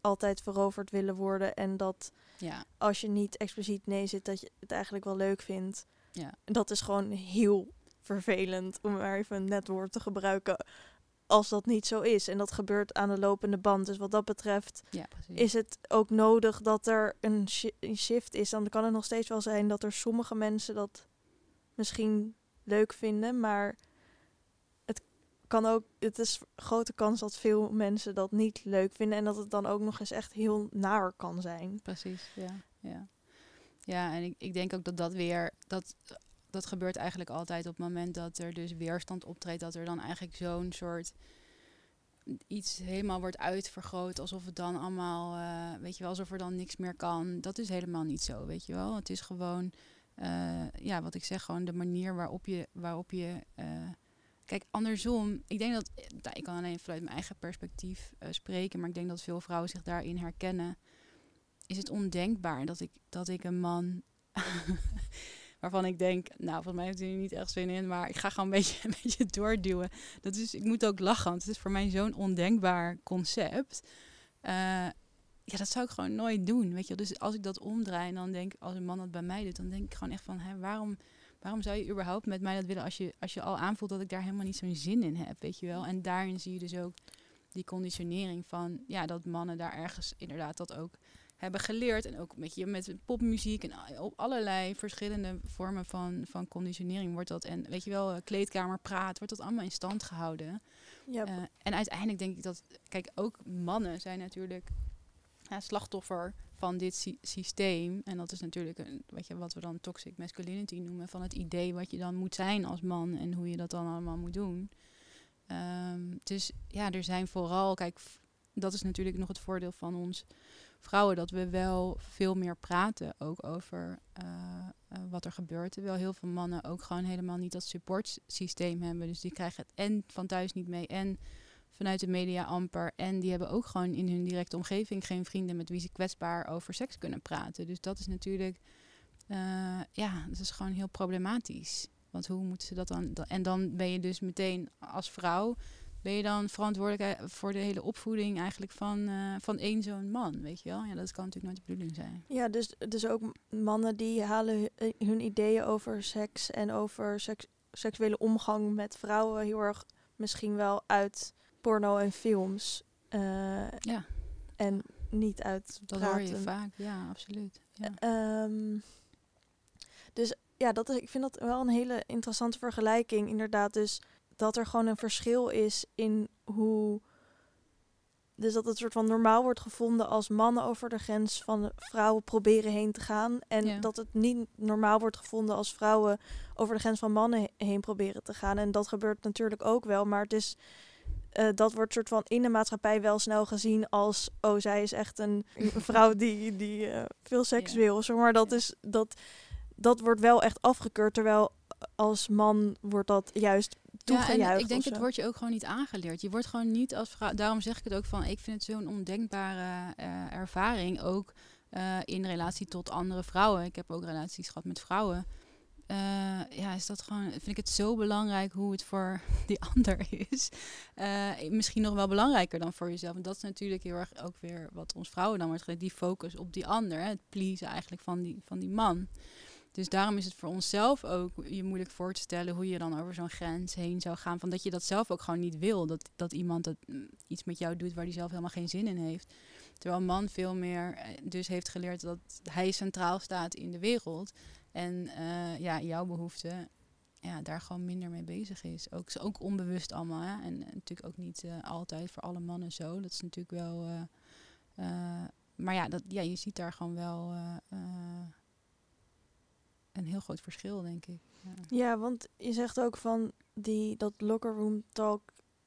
altijd veroverd willen worden. En dat ja. als je niet expliciet nee zit, dat je het eigenlijk wel leuk vindt. Ja. Dat is gewoon heel vervelend, om maar even een net woord te gebruiken als dat niet zo is. En dat gebeurt aan de lopende band. Dus wat dat betreft ja, is het ook nodig dat er een, een, shift is. Dan kan het nog steeds wel zijn dat er sommige mensen dat misschien leuk vinden, maar het kan ook, het is grote kans dat veel mensen dat niet leuk vinden en dat het dan ook nog eens echt heel naar kan zijn. Precies, ja. Ja, ja en ik, ik denk ook dat dat weer, dat dat gebeurt eigenlijk altijd op het moment dat er dus weerstand optreedt, dat er dan eigenlijk zo'n soort iets helemaal wordt uitvergroot, alsof het dan allemaal, eh, weet je wel, alsof er dan niks meer kan. Dat is helemaal niet zo, weet je wel. Het is gewoon, eh, ja, wat ik zeg, gewoon de manier waarop je, waarop je. eh, kijk, andersom, ik denk dat, ik kan alleen vanuit mijn eigen perspectief spreken, maar ik denk dat veel vrouwen zich daarin herkennen. Is het ondenkbaar dat ik, dat ik een man waarvan ik denk, nou, volgens mij heeft hij er niet echt zin in, maar ik ga gewoon een beetje, een beetje doorduwen. Dat is, ik moet ook lachen, want het is voor mij zo'n ondenkbaar concept. Eh, ja, dat zou ik gewoon nooit doen, weet je. Dus als ik dat omdraai en dan denk, als een man dat bij mij doet, dan denk ik gewoon echt van, hè, waarom, waarom zou je überhaupt met mij dat willen als je, als je al aanvoelt dat ik daar helemaal niet zo'n zin in heb, weet je wel. En daarin zie je dus ook die conditionering van, ja, dat mannen daar ergens inderdaad dat ook hebben geleerd. En ook met, je, met popmuziek en op allerlei verschillende vormen van, van conditionering wordt dat. En weet je wel, eh, kleedkamerpraat, wordt dat allemaal in stand gehouden. Ja, Eh, en uiteindelijk denk ik dat, kijk, ook mannen zijn natuurlijk ja, slachtoffer van dit sy- systeem. En dat is natuurlijk een, weet je, wat we dan toxic masculinity noemen, van het idee wat je dan moet zijn als man en hoe je dat dan allemaal moet doen. Ehm, dus ja, er zijn vooral, kijk, dat is natuurlijk nog het voordeel van ons vrouwen, dat we wel veel meer praten ook over eh, eh, wat er gebeurt. Terwijl heel veel mannen ook gewoon helemaal niet dat supportsysteem hebben. Dus die krijgen het en van thuis niet mee en vanuit de media amper. En die hebben ook gewoon in hun directe omgeving geen vrienden met wie ze kwetsbaar over seks kunnen praten. Dus dat is natuurlijk, eh, ja, dat is gewoon heel problematisch. Want hoe moeten ze dat dan? da- En dan ben je dus meteen als vrouw, ben je dan verantwoordelijk eh, voor de hele opvoeding eigenlijk van, eh, van één zo'n man, weet je wel? Ja, dat kan natuurlijk nooit de bedoeling zijn. ja dus, dus ook mannen die halen eh, hun ideeën over seks en over seks, seksuele omgang met vrouwen heel erg misschien wel uit porno en films. Ja, en niet uit dat praten. hoor je vaak. Ja, absoluut. Ja. Ehm, dus ja, dat is, ik vind dat wel een hele interessante vergelijking. Inderdaad, dus dat er gewoon een verschil is in hoe. Dus dat het soort van normaal wordt gevonden als mannen over de grens van vrouwen proberen heen te gaan. En Ja. dat het niet normaal wordt gevonden als vrouwen over de grens van mannen he- heen proberen te gaan. En dat gebeurt natuurlijk ook wel. Maar het is. eh, dat wordt soort van in de maatschappij wel snel gezien als oh zij is echt een vrouw die, die eh, veel seks Ja. wil. Zeg maar dat Ja. is dat dat wordt wel echt afgekeurd terwijl als man wordt dat juist Ja, en ik denk het wordt je ook gewoon niet aangeleerd. Je wordt gewoon niet als vrouw. Daarom zeg ik het ook van. Ik vind het zo'n ondenkbare eh, ervaring ook eh, in relatie tot andere vrouwen. Ik heb ook relaties gehad met vrouwen. Eh, ja, is dat gewoon. Vind ik het zo belangrijk hoe het voor die ander is. Misschien nog wel belangrijker dan voor jezelf. En dat is natuurlijk heel erg ook weer wat ons vrouwen dan wordt geleerd. Die focus op die ander. Hè, het pleasen eigenlijk van die, van die man. Dus daarom is het voor onszelf ook je moeilijk voor te stellen hoe je dan over zo'n grens heen zou gaan. Van dat je dat zelf ook gewoon niet wil. Dat, dat iemand dat, mm, iets met jou doet waar hij zelf helemaal geen zin in heeft. Terwijl een man veel meer eh, dus heeft geleerd dat hij centraal staat in de wereld. En eh, ja, jouw behoefte ja, daar gewoon minder mee bezig is. Ook, ook onbewust allemaal. Hè? En, natuurlijk ook niet eh, altijd voor alle mannen zo. Dat is natuurlijk wel. maar ja, dat, ja, je ziet daar gewoon wel een heel groot verschil, denk ik. Ja. Ja, want je zegt ook van die dat locker room talk.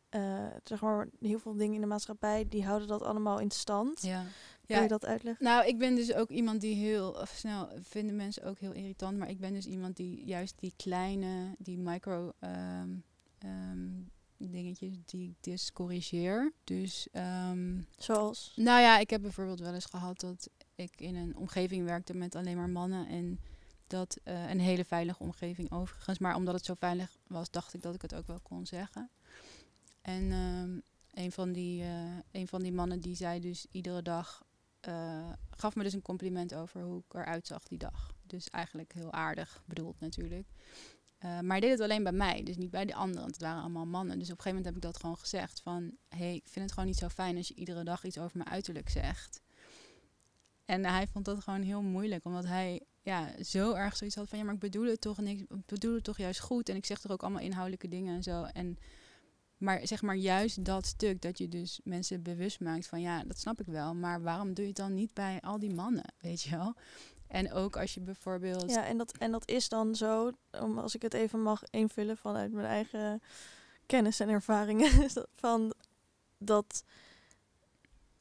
eh, zeg maar, heel veel dingen in de maatschappij die houden dat allemaal in stand. Ja. Kun je dat uitleggen? Nou, ik ben dus ook iemand die heel of snel vinden mensen ook heel irritant, maar ik ben dus iemand die juist die kleine, die micro ehm, ehm, dingetjes die ik dus corrigeer. Dus ehm, Zoals. nou ja, ik heb bijvoorbeeld wel eens gehad dat ik in een omgeving werkte met alleen maar mannen en dat eh, een hele veilige omgeving overigens, maar omdat het zo veilig was, dacht ik dat ik het ook wel kon zeggen. En ehm, een, van die, eh, een van die mannen die zei dus iedere dag, eh, gaf me dus een compliment over hoe ik eruit zag die dag. Dus eigenlijk heel aardig bedoeld natuurlijk. Maar hij deed het alleen bij mij, dus niet bij de anderen, want het waren allemaal mannen. Dus op een gegeven moment heb ik dat gewoon gezegd van, hey, ik vind het gewoon niet zo fijn als je iedere dag iets over mijn uiterlijk zegt. En hij vond dat gewoon heel moeilijk, omdat hij ja, zo erg zoiets had van, ja, maar ik bedoel het toch niks, ik bedoel het toch juist goed. En ik zeg er ook allemaal inhoudelijke dingen en zo. En, maar zeg maar juist dat stuk dat je dus mensen bewust maakt van, ja, dat snap ik wel, maar waarom doe je het dan niet bij al die mannen, weet je wel? En ook als je bijvoorbeeld... Ja, en dat, en dat is dan zo, om, als ik het even mag invullen vanuit mijn eigen kennis en ervaringen, van dat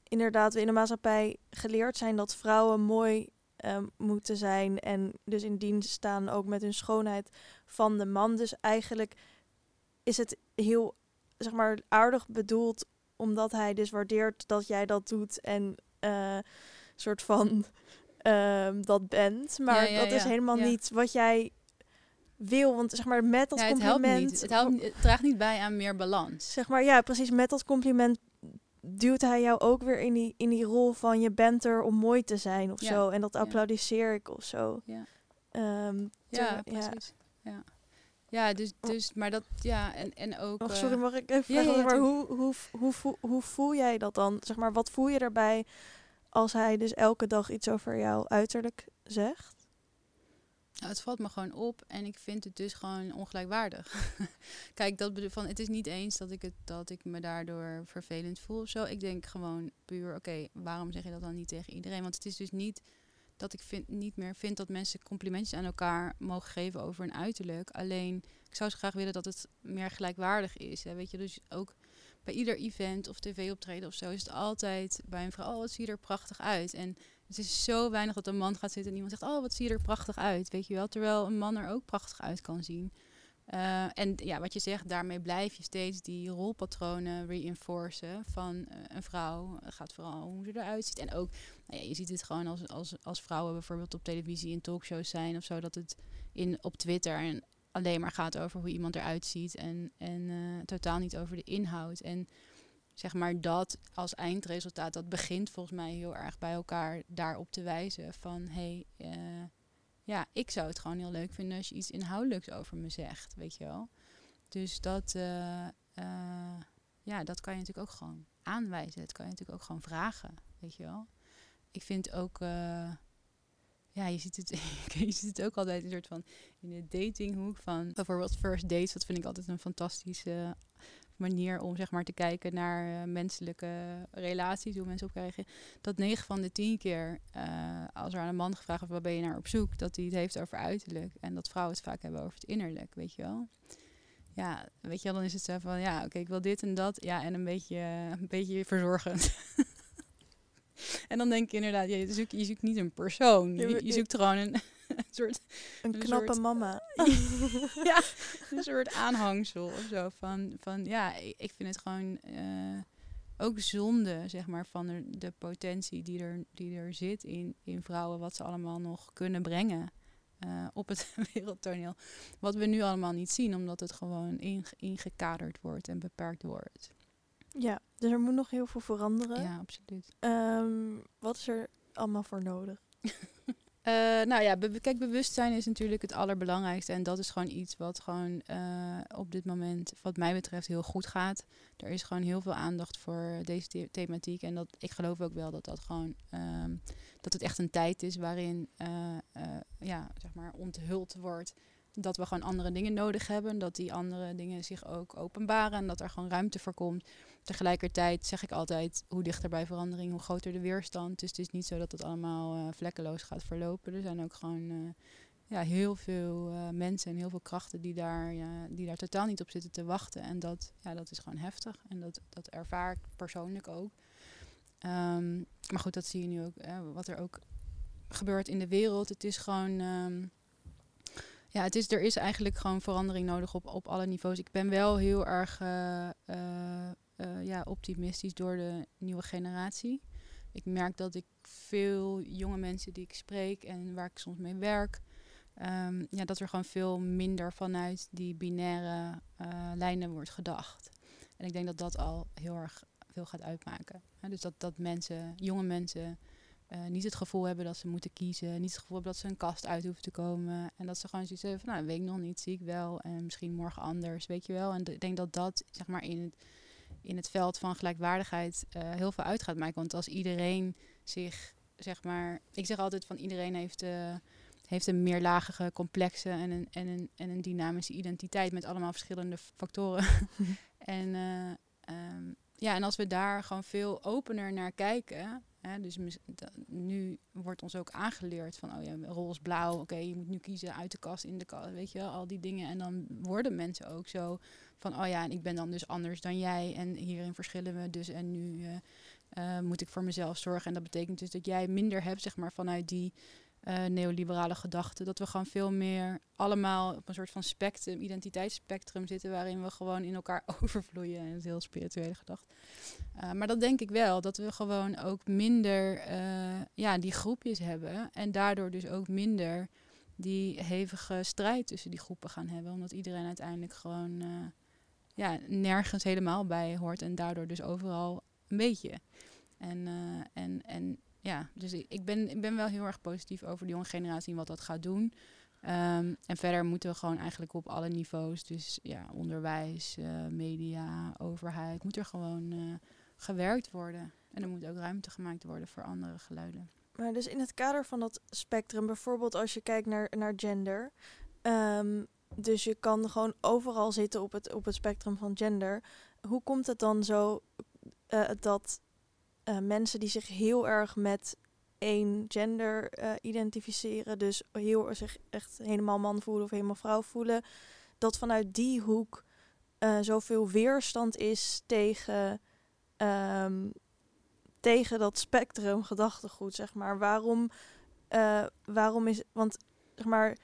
inderdaad we in de maatschappij geleerd zijn dat vrouwen mooi ehm, moeten zijn en dus in dienst staan ook met hun schoonheid van de man. Dus eigenlijk is het heel zeg maar aardig bedoeld omdat hij dus waardeert dat jij dat doet en eh soort van ehm, dat bent. Maar ja, dat is helemaal niet wat jij wil. Want zeg maar met dat het helpt compliment. niet. Het, helpt, niet- het draagt niet bij aan meer balans. Zeg maar ja, precies. Met dat compliment duwt hij jou ook weer in die, in die rol van je bent er om mooi te zijn of Ja, zo. En dat ja. applaudisseer ik of zo. Ja. Ehm, Ja, precies. Ja, ja dus, dus, maar dat, ja, en, en ook... Oh, sorry, mag ik even vragen? maar hoe, hoe, hoe, voel, hoe voel jij dat dan? Zeg maar, wat voel je erbij als hij dus elke dag iets over jouw uiterlijk zegt? Nou, het valt me gewoon op en ik vind het dus gewoon ongelijkwaardig. Kijk, dat van, het is niet eens dat ik, het, dat ik me daardoor vervelend voel of zo. Ik denk gewoon puur, oké, waarom zeg je dat dan niet tegen iedereen? Want het is dus niet dat ik vind, niet meer vind dat mensen complimentjes aan elkaar mogen geven over een uiterlijk. Alleen, ik zou zo graag willen dat het meer gelijkwaardig is. Hè? Weet je, dus ook bij ieder event of tv-optreden of zo is het altijd bij een vrouw, oh, wat zie je er prachtig uit. En het is zo weinig dat een man gaat zitten en iemand zegt, oh, wat zie je er prachtig uit, weet je wel. Terwijl een man er ook prachtig uit kan zien. Eh, en ja, wat je zegt, daarmee blijf je steeds die rolpatronen reinforcen van eh, een vrouw. Het gaat vooral hoe ze eruit ziet. En ook, nou ja, je ziet het gewoon als, als, als vrouwen bijvoorbeeld op televisie in talkshows zijn of zo, dat het in, op Twitter en alleen maar gaat over hoe iemand eruit ziet en, en eh, totaal niet over de inhoud. En zeg maar dat als eindresultaat, dat begint volgens mij heel erg bij elkaar daarop te wijzen van hé, hey, eh, ja, ik zou het gewoon heel leuk vinden als je iets inhoudelijks over me zegt, weet je wel. Dus dat, eh, eh, ja, dat kan je natuurlijk ook gewoon aanwijzen. Dat kan je natuurlijk ook gewoon vragen, weet je wel. Ik vind ook, ja, je ziet, het, je ziet het ook altijd een soort van in de datinghoek van bijvoorbeeld first dates. Dat vind ik altijd een fantastische manier om zeg maar te kijken naar eh, menselijke relaties, hoe mensen reageren. Dat 9 van de 10 keer, eh, als er aan een man gevraagd wordt, waar ben je naar op zoek, dat hij het heeft over uiterlijk. En dat vrouwen het vaak hebben over het innerlijk, weet je wel. Ja, weet je wel, dan is het zo van, ja, oké, ik wil dit en dat. Ja, en een beetje, een beetje verzorgend. en dan denk je inderdaad, ja, je, zoekt, je zoekt niet een persoon. Je, je zoekt gewoon een, een soort Een Een knappe soort- mama. ja, een soort aanhangsel of zo. Van, van ja, ik, vind het gewoon eh, ook zonde, zeg maar, van de, de potentie die er, die er zit in, in vrouwen, wat ze allemaal nog kunnen brengen eh, op het wereldtoneel. Wat we nu allemaal niet zien, omdat het gewoon inge- ingekaderd wordt en beperkt wordt. Ja, dus er moet nog heel veel veranderen. Ja, absoluut. Ehm, wat is er allemaal voor nodig? Eh, nou ja, kijk, bewustzijn is natuurlijk het allerbelangrijkste. En dat is gewoon iets wat gewoon eh, op dit moment, wat mij betreft, heel goed gaat. Er is gewoon heel veel aandacht voor deze the- thematiek. En dat, ik geloof ook wel dat dat gewoon, ehm, dat het echt een tijd is waarin, eh, ja, zeg maar, onthuld wordt. Dat we gewoon andere dingen nodig hebben. Dat die andere dingen zich ook openbaren. En dat er gewoon ruimte voor komt. Tegelijkertijd zeg ik altijd, hoe dichter bij verandering, hoe groter de weerstand. Dus het is niet zo dat het allemaal eh, vlekkeloos gaat verlopen. Er zijn ook gewoon eh, ja, heel veel eh, mensen en heel veel krachten die daar, die daar totaal niet op zitten te wachten. En dat, ja, dat is gewoon heftig. En dat, dat ervaar ik persoonlijk ook. Ehm, maar goed, dat zie je nu ook, eh, wat er ook gebeurt in de wereld. Het is gewoon... ehm, ja, het is, er is eigenlijk gewoon verandering nodig op, op alle niveaus. Ik ben wel heel erg eh, ja, optimistisch door de nieuwe generatie. Ik merk dat ik veel jonge mensen die ik spreek en waar ik soms mee werk, ehm, ja, dat er gewoon veel minder vanuit die binaire eh, lijnen wordt gedacht. En ik denk dat dat al heel erg veel gaat uitmaken. Dus dat, dat mensen, jonge mensen, eh, niet het gevoel hebben dat ze moeten kiezen. Niet het gevoel hebben dat ze een kast uit hoeven te komen. En dat ze gewoon zoiets hebben van, nou, weet ik nog niet, zie ik wel. En misschien morgen anders, weet je wel. En ik denk dat dat, zeg maar, in het, in het veld van gelijkwaardigheid eh, heel veel uit gaat maken. Want als iedereen zich, zeg maar... Ik zeg altijd van, iedereen heeft... eh, heeft een meerlagige, complexe en een, en, een, en een dynamische identiteit met allemaal verschillende factoren. en, eh, ehm, ja, en als we daar gewoon veel opener naar kijken, Hè? Dus nu wordt ons ook aangeleerd van, oh ja, roze blauw, oké, je moet nu kiezen uit de kast, in de kast, weet je wel, al die dingen. En dan worden mensen ook zo van, oh ja, en ik ben dan dus anders dan jij en hierin verschillen we dus en nu uh, moet ik voor mezelf zorgen. En dat betekent dus dat jij minder hebt, zeg maar, vanuit die uh, neoliberale gedachte. Dat we gewoon veel meer allemaal op een soort van spectrum, identiteitsspectrum zitten, waarin we gewoon in elkaar overvloeien. En dat is heel spirituele gedachte. Maar dat denk ik wel, dat we gewoon ook minder ja, die groepjes hebben. En daardoor dus ook minder die hevige strijd tussen die groepen gaan hebben. Omdat iedereen uiteindelijk gewoon ja, nergens helemaal bij hoort. En daardoor dus overal een beetje. En, en, en ja, dus ik, ben, ik ben wel heel erg positief over de jonge generatie en wat dat gaat doen. Um, en verder moeten we gewoon eigenlijk op alle niveaus, dus ja, onderwijs, uh, media, overheid, moet er gewoon uh, gewerkt worden. En er moet ook ruimte gemaakt worden voor andere geluiden. Maar dus in het kader van dat spectrum, bijvoorbeeld als je kijkt naar, naar gender. Um, dus je kan gewoon overal zitten op het, op het spectrum van gender. Hoe komt het dan zo uh, dat uh, mensen die zich heel erg met één gender uh, identificeren, dus heel, zich echt helemaal man voelen of helemaal vrouw voelen, dat vanuit die hoek zoveel weerstand is tegen, um, tegen dat spectrum gedachtegoed, zeg maar. Waarom, waarom is, want zeg maar,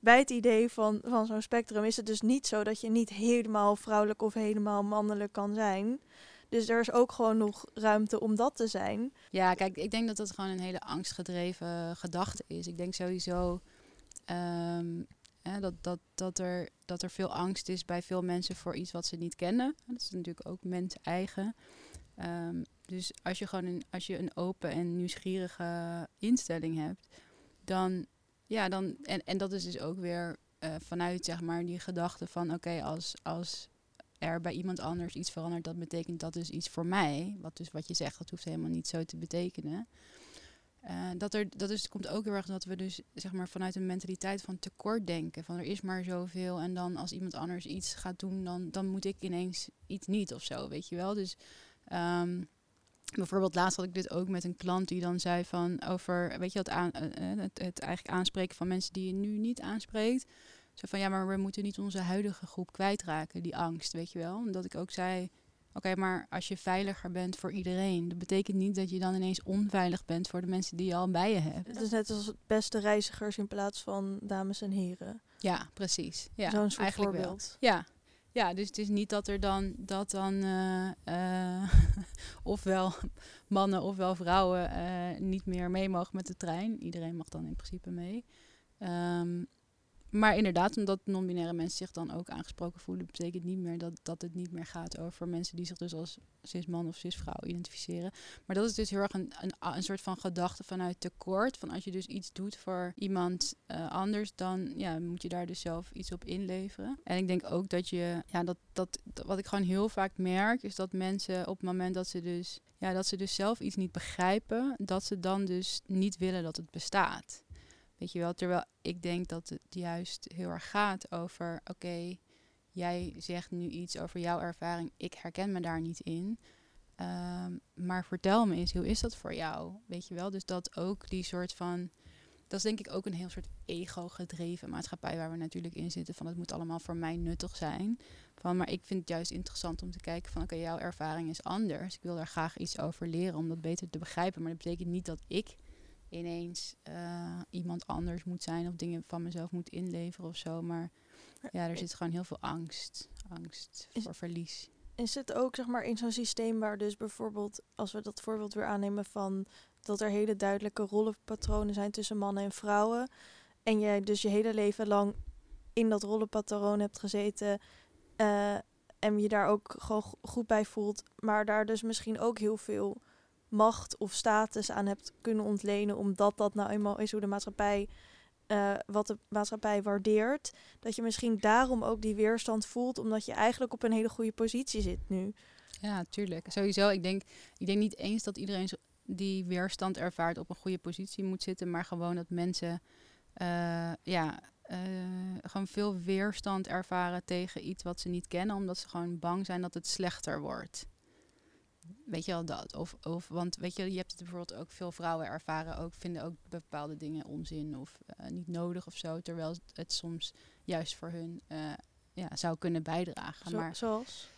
bij het idee van, van zo'n spectrum is het dus niet zo dat je niet helemaal vrouwelijk of helemaal mannelijk kan zijn. Dus er is ook gewoon nog ruimte om dat te zijn. Ja, kijk, ik denk dat dat gewoon een hele angstgedreven gedachte is. Ik denk sowieso um, hè, dat, dat, dat, er, dat er veel angst is bij veel mensen voor iets wat ze niet kennen. Dat is natuurlijk ook mens eigen. Um, dus als je gewoon een, als je een open en nieuwsgierige instelling hebt, dan ja, dan en, en dat is dus ook weer uh, vanuit zeg maar die gedachte van oké, als, als er bij iemand anders iets verandert, dat betekent dat dus iets voor mij. Wat dus wat je zegt, dat hoeft helemaal niet zo te betekenen. Uh, dat er, dat is, komt ook heel erg dat we dus zeg maar vanuit een mentaliteit van tekort denken. Van er is maar zoveel en dan als iemand anders iets gaat doen, dan, dan moet ik ineens iets niet of zo, weet je wel. Dus um, bijvoorbeeld laatst had ik dit ook met een klant die dan zei van over, weet je, het, aan, uh, het, het eigenlijk aanspreken van mensen die je nu niet aanspreekt. Zo van ja, maar we moeten niet onze huidige groep kwijtraken, die angst, weet je wel. Omdat ik ook zei, oké, maar als je veiliger bent voor iedereen, dat betekent niet dat je dan ineens onveilig bent voor de mensen die je al bij je hebt. Het is net als beste reizigers in plaats van dames en heren. Ja, precies. Ja, Zo'n soort voorbeeld. Wel. Ja. Ja, dus het is niet dat er dan, dat dan uh, uh, ofwel mannen ofwel vrouwen uh, niet meer mee mogen met de trein. Iedereen mag dan in principe mee. Um, maar inderdaad, omdat non-binaire mensen zich dan ook aangesproken voelen, betekent niet meer dat, dat het niet meer gaat over mensen die zich dus als cis-man of cis-vrouw identificeren. Maar dat is dus heel erg een, een, een soort van gedachte vanuit tekort. Van als je dus iets doet voor iemand uh, anders, dan ja, moet je daar dus zelf iets op inleveren. En ik denk ook dat je, ja, dat, dat wat ik gewoon heel vaak merk, is dat mensen op het moment dat ze dus, ja, dat ze dus zelf iets niet begrijpen, dat ze dan dus niet willen dat het bestaat. Weet je wel, terwijl ik denk dat het juist heel erg gaat over, oké, jij zegt nu iets over jouw ervaring, ik herken me daar niet in. Um, maar vertel me eens, hoe is dat voor jou? Weet je wel, dus dat ook die soort van, dat is denk ik ook een heel soort ego-gedreven maatschappij waar we natuurlijk in zitten, van het moet allemaal voor mij nuttig zijn. Van, maar ik vind het juist interessant om te kijken van, oké, jouw ervaring is anders. Ik wil daar graag iets over leren om dat beter te begrijpen, maar dat betekent niet dat ik ineens uh, iemand anders moet zijn of dingen van mezelf moet inleveren of zo. Maar ja, er zit gewoon heel veel angst. Angst voor verlies. Is het ook zeg maar in zo'n systeem waar dus bijvoorbeeld, als we dat voorbeeld weer aannemen van dat er hele duidelijke rollenpatronen zijn tussen mannen en vrouwen. En jij dus je hele leven lang in dat rollenpatroon hebt gezeten. Uh, en je daar ook gewoon goed bij voelt. Maar daar dus misschien ook heel veel macht of status aan hebt kunnen ontlenen, omdat dat nou eenmaal is hoe de maatschappij, uh, wat de maatschappij waardeert, dat je misschien daarom ook die weerstand voelt, omdat je eigenlijk op een hele goede positie zit nu. Ja, tuurlijk. Sowieso, ik denk, ik denk niet eens dat iedereen die weerstand ervaart op een goede positie moet zitten, maar gewoon dat mensen uh, ja, uh, gewoon veel weerstand ervaren tegen iets wat ze niet kennen, omdat ze gewoon bang zijn dat het slechter wordt. Weet je wel dat? Of, of, want weet je, je hebt het bijvoorbeeld ook veel vrouwen ervaren, ook vinden ook bepaalde dingen onzin of eh, niet nodig of zo. Terwijl het soms juist voor hun eh, ja, zou kunnen bijdragen. Zo- maar zoals?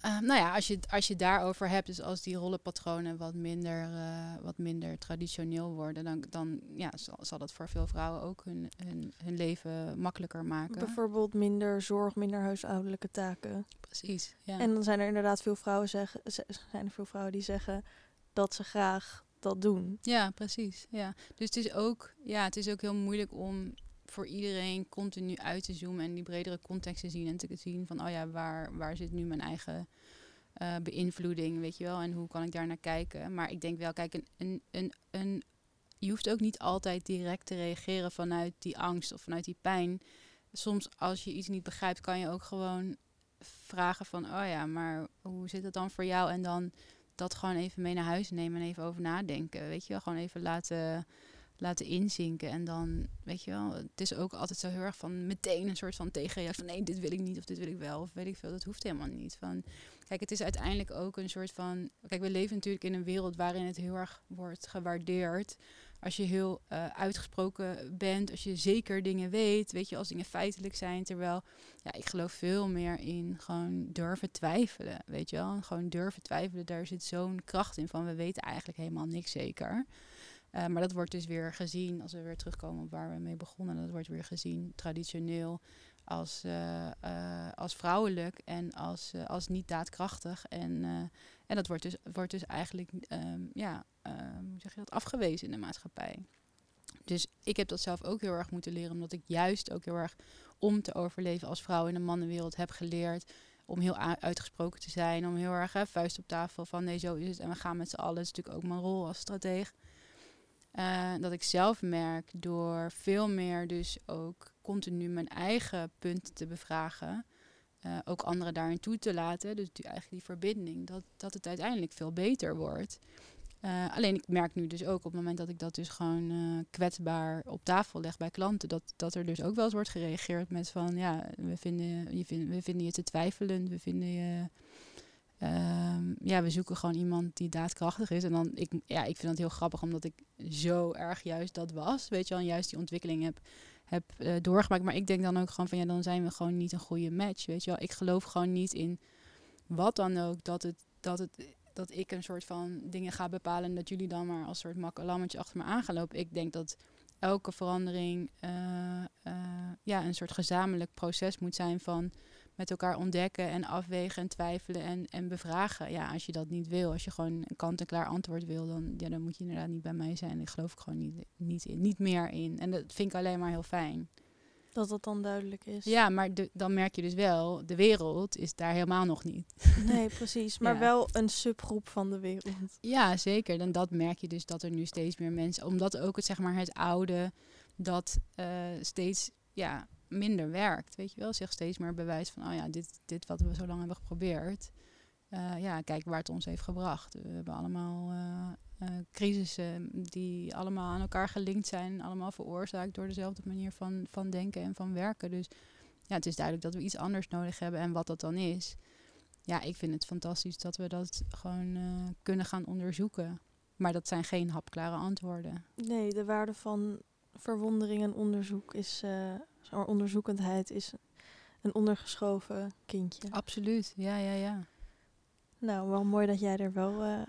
Eh, nou ja, als je, het- als je daarover hebt, dus als die rollenpatronen wat minder, eh, wat minder traditioneel worden, dan, dan ja, zal, zal dat voor veel vrouwen ook hun, hun, hun leven makkelijker maken. Bijvoorbeeld minder zorg, minder huishoudelijke taken. Precies. Ja. En dan zijn er inderdaad veel vrouwen, zeggen, ze- zijn er veel vrouwen die zeggen dat ze graag dat doen. Ja, precies. Ja. Dus het is, ook, ja, het is ook heel moeilijk om voor iedereen continu uit te zoomen en die bredere context te zien en te zien van, oh ja, waar, waar zit nu mijn eigen eh, beïnvloeding, weet je wel, en hoe kan ik daar naar kijken. Maar ik denk wel, kijk, een, een, een, een, je hoeft ook niet altijd direct te reageren vanuit die angst of vanuit die pijn. Soms als je iets niet begrijpt, kan je ook gewoon vragen van, oh ja, maar hoe zit het dan voor jou? En dan dat gewoon even mee naar huis nemen en even over nadenken. Weet je wel, gewoon even laten, laten inzinken. En dan, weet je wel, het is ook altijd zo heel erg van meteen een soort van tegenreactie van nee, dit wil ik niet of dit wil ik wel of weet ik veel. Dat hoeft helemaal niet. Van, kijk, het is uiteindelijk ook een soort van, kijk, we leven natuurlijk in een wereld waarin het heel erg wordt gewaardeerd. Als je heel eh, uitgesproken bent, als je zeker dingen weet, weet je, als dingen feitelijk zijn. Terwijl, ja, ik geloof veel meer in gewoon durven twijfelen, weet je wel. Gewoon durven twijfelen, daar zit zo'n kracht in van we weten eigenlijk helemaal niks zeker. Eh, maar dat wordt dus weer gezien, als we weer terugkomen op waar we mee begonnen, dat wordt weer gezien traditioneel als, eh, eh, als vrouwelijk en als, als niet daadkrachtig. En, en dat wordt dus, wordt dus eigenlijk ehm, ja, hoe zeg je dat, afgewezen in de maatschappij. Dus ik heb dat zelf ook heel erg moeten leren, omdat ik juist ook heel erg om te overleven als vrouw in een mannenwereld heb geleerd. Om heel uitgesproken te zijn, om heel erg hè, vuist op tafel van nee, zo is het. En we gaan met z'n allen. Dat is natuurlijk ook mijn rol als strateeg. Eh, dat ik zelf merk door veel meer dus ook continu mijn eigen punten te bevragen. eh, ook anderen daarin toe te laten. Dus die, eigenlijk die verbinding. Dat, dat het uiteindelijk veel beter wordt. Eh, alleen ik merk nu dus ook op het moment dat ik dat dus gewoon kwetsbaar op tafel leg bij klanten, dat, dat er dus ook wel eens wordt gereageerd met van ja, we vinden je, vind, we vinden je te twijfelend, we vinden je. Ehm, ja, we zoeken gewoon iemand die daadkrachtig is. En dan, ik, ja, ik vind dat heel grappig, omdat ik zo erg juist dat was. Weet je wel, en juist die ontwikkeling heb, heb eh, doorgemaakt. Maar ik denk dan ook gewoon van ja, dan zijn we gewoon niet een goede match. Weet je wel, ik geloof gewoon niet in wat dan ook, dat het, dat het dat ik een soort van dingen ga bepalen en dat jullie dan maar als soort makkelammetje achter me aan. Ik denk dat elke verandering eh, eh, ja, een soort gezamenlijk proces moet zijn van met elkaar ontdekken en afwegen en twijfelen en, en bevragen. Ja, als je dat niet wil, als je gewoon een kant-en-klaar antwoord wil, dan, ja, dan moet je inderdaad niet bij mij zijn. Ik geloof ik gewoon niet, niet, in, niet meer in. En dat vind ik alleen maar heel fijn. Dat dat dan duidelijk is. Ja, maar de, dan merk je dus wel, de wereld is daar helemaal nog niet. Nee, precies. Maar Ja. wel een subgroep van de wereld. Ja, zeker. En dat merk je dus dat er nu steeds meer mensen, omdat ook het zeg maar het oude dat eh, steeds ja, minder werkt, weet je wel, zich steeds meer bewijst van, oh ja, dit, dit wat we zo lang hebben geprobeerd, eh, ja, kijk waar het ons heeft gebracht. We hebben allemaal eh, crisissen die allemaal aan elkaar gelinkt zijn, allemaal veroorzaakt door dezelfde manier van, van denken en van werken. Dus ja, het is duidelijk dat we iets anders nodig hebben en wat dat dan is. Ja, ik vind het fantastisch dat we dat gewoon kunnen gaan onderzoeken. Maar dat zijn geen hapklare antwoorden. Nee, de waarde van verwondering en onderzoek is, maar, onderzoekendheid is een ondergeschoven kindje. Absoluut, ja, ja, ja. Nou, wel mooi dat jij er wel eh,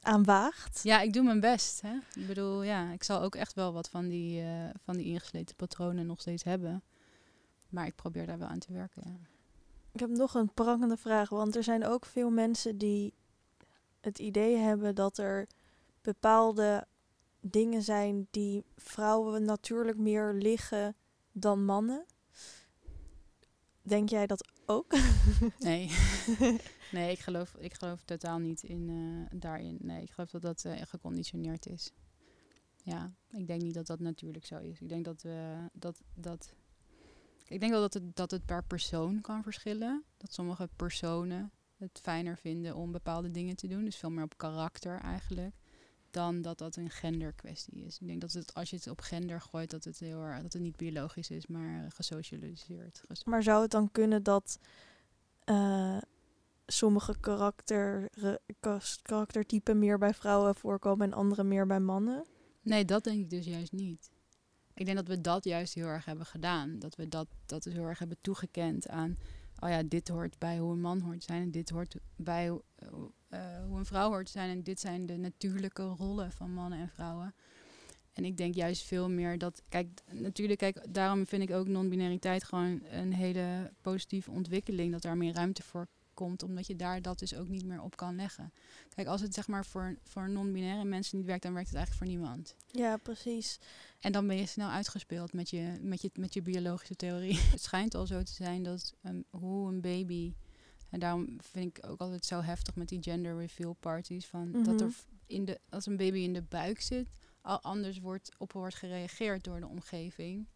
aan waagt. Ja, ik doe mijn best. Hè? Ik bedoel, ja, ik zal ook echt wel wat van die, eh, van die ingesleten patronen nog steeds hebben. Maar ik probeer daar wel aan te werken. Ja. Ik heb nog een prangende vraag, want er zijn ook veel mensen die het idee hebben dat er bepaalde dingen zijn die vrouwen natuurlijk meer liggen dan mannen. Denk jij dat ook? Nee. nee, ik geloof, ik geloof totaal niet in, eh, daarin. Nee, ik geloof dat dat eh, geconditioneerd is. Ja, ik denk niet dat dat natuurlijk zo is. Ik denk dat we dat. dat ik denk wel dat het, dat het per persoon kan verschillen. Dat sommige personen het fijner vinden om bepaalde dingen te doen. Dus veel meer op karakter eigenlijk. Dan dat dat een genderkwestie is. Ik denk dat het, als je het op gender gooit, dat het heel erg, dat het niet biologisch is, maar gesocialiseerd. Ges- Maar zou het dan kunnen dat eh, sommige karakter, karaktertypen meer bij vrouwen voorkomen en andere meer bij mannen? Nee, dat denk ik dus juist niet. Ik denk dat we dat juist heel erg hebben gedaan. Dat we dat, dat dus heel erg hebben toegekend aan... oh ja, dit hoort bij hoe een man hoort te zijn... en dit hoort bij uh, hoe een vrouw hoort te zijn... en dit zijn de natuurlijke rollen van mannen en vrouwen. En ik denk juist veel meer dat... Kijk, natuurlijk, kijk, daarom vind ik ook non-binariteit gewoon een hele positieve ontwikkeling. Dat daar meer ruimte voor komt, omdat je daar dat dus ook niet meer op kan leggen. Kijk, als het zeg maar voor, voor non-binaire mensen niet werkt, dan werkt het eigenlijk voor niemand. Ja, precies. En dan ben je snel uitgespeeld met je, met je, met je biologische theorie. het schijnt al zo te zijn dat um, hoe een baby. En daarom vind ik ook altijd zo heftig met die gender reveal parties. Van dat er mhm. in de, als een baby in de buik zit, al anders wordt, op wordt gereageerd door de omgeving.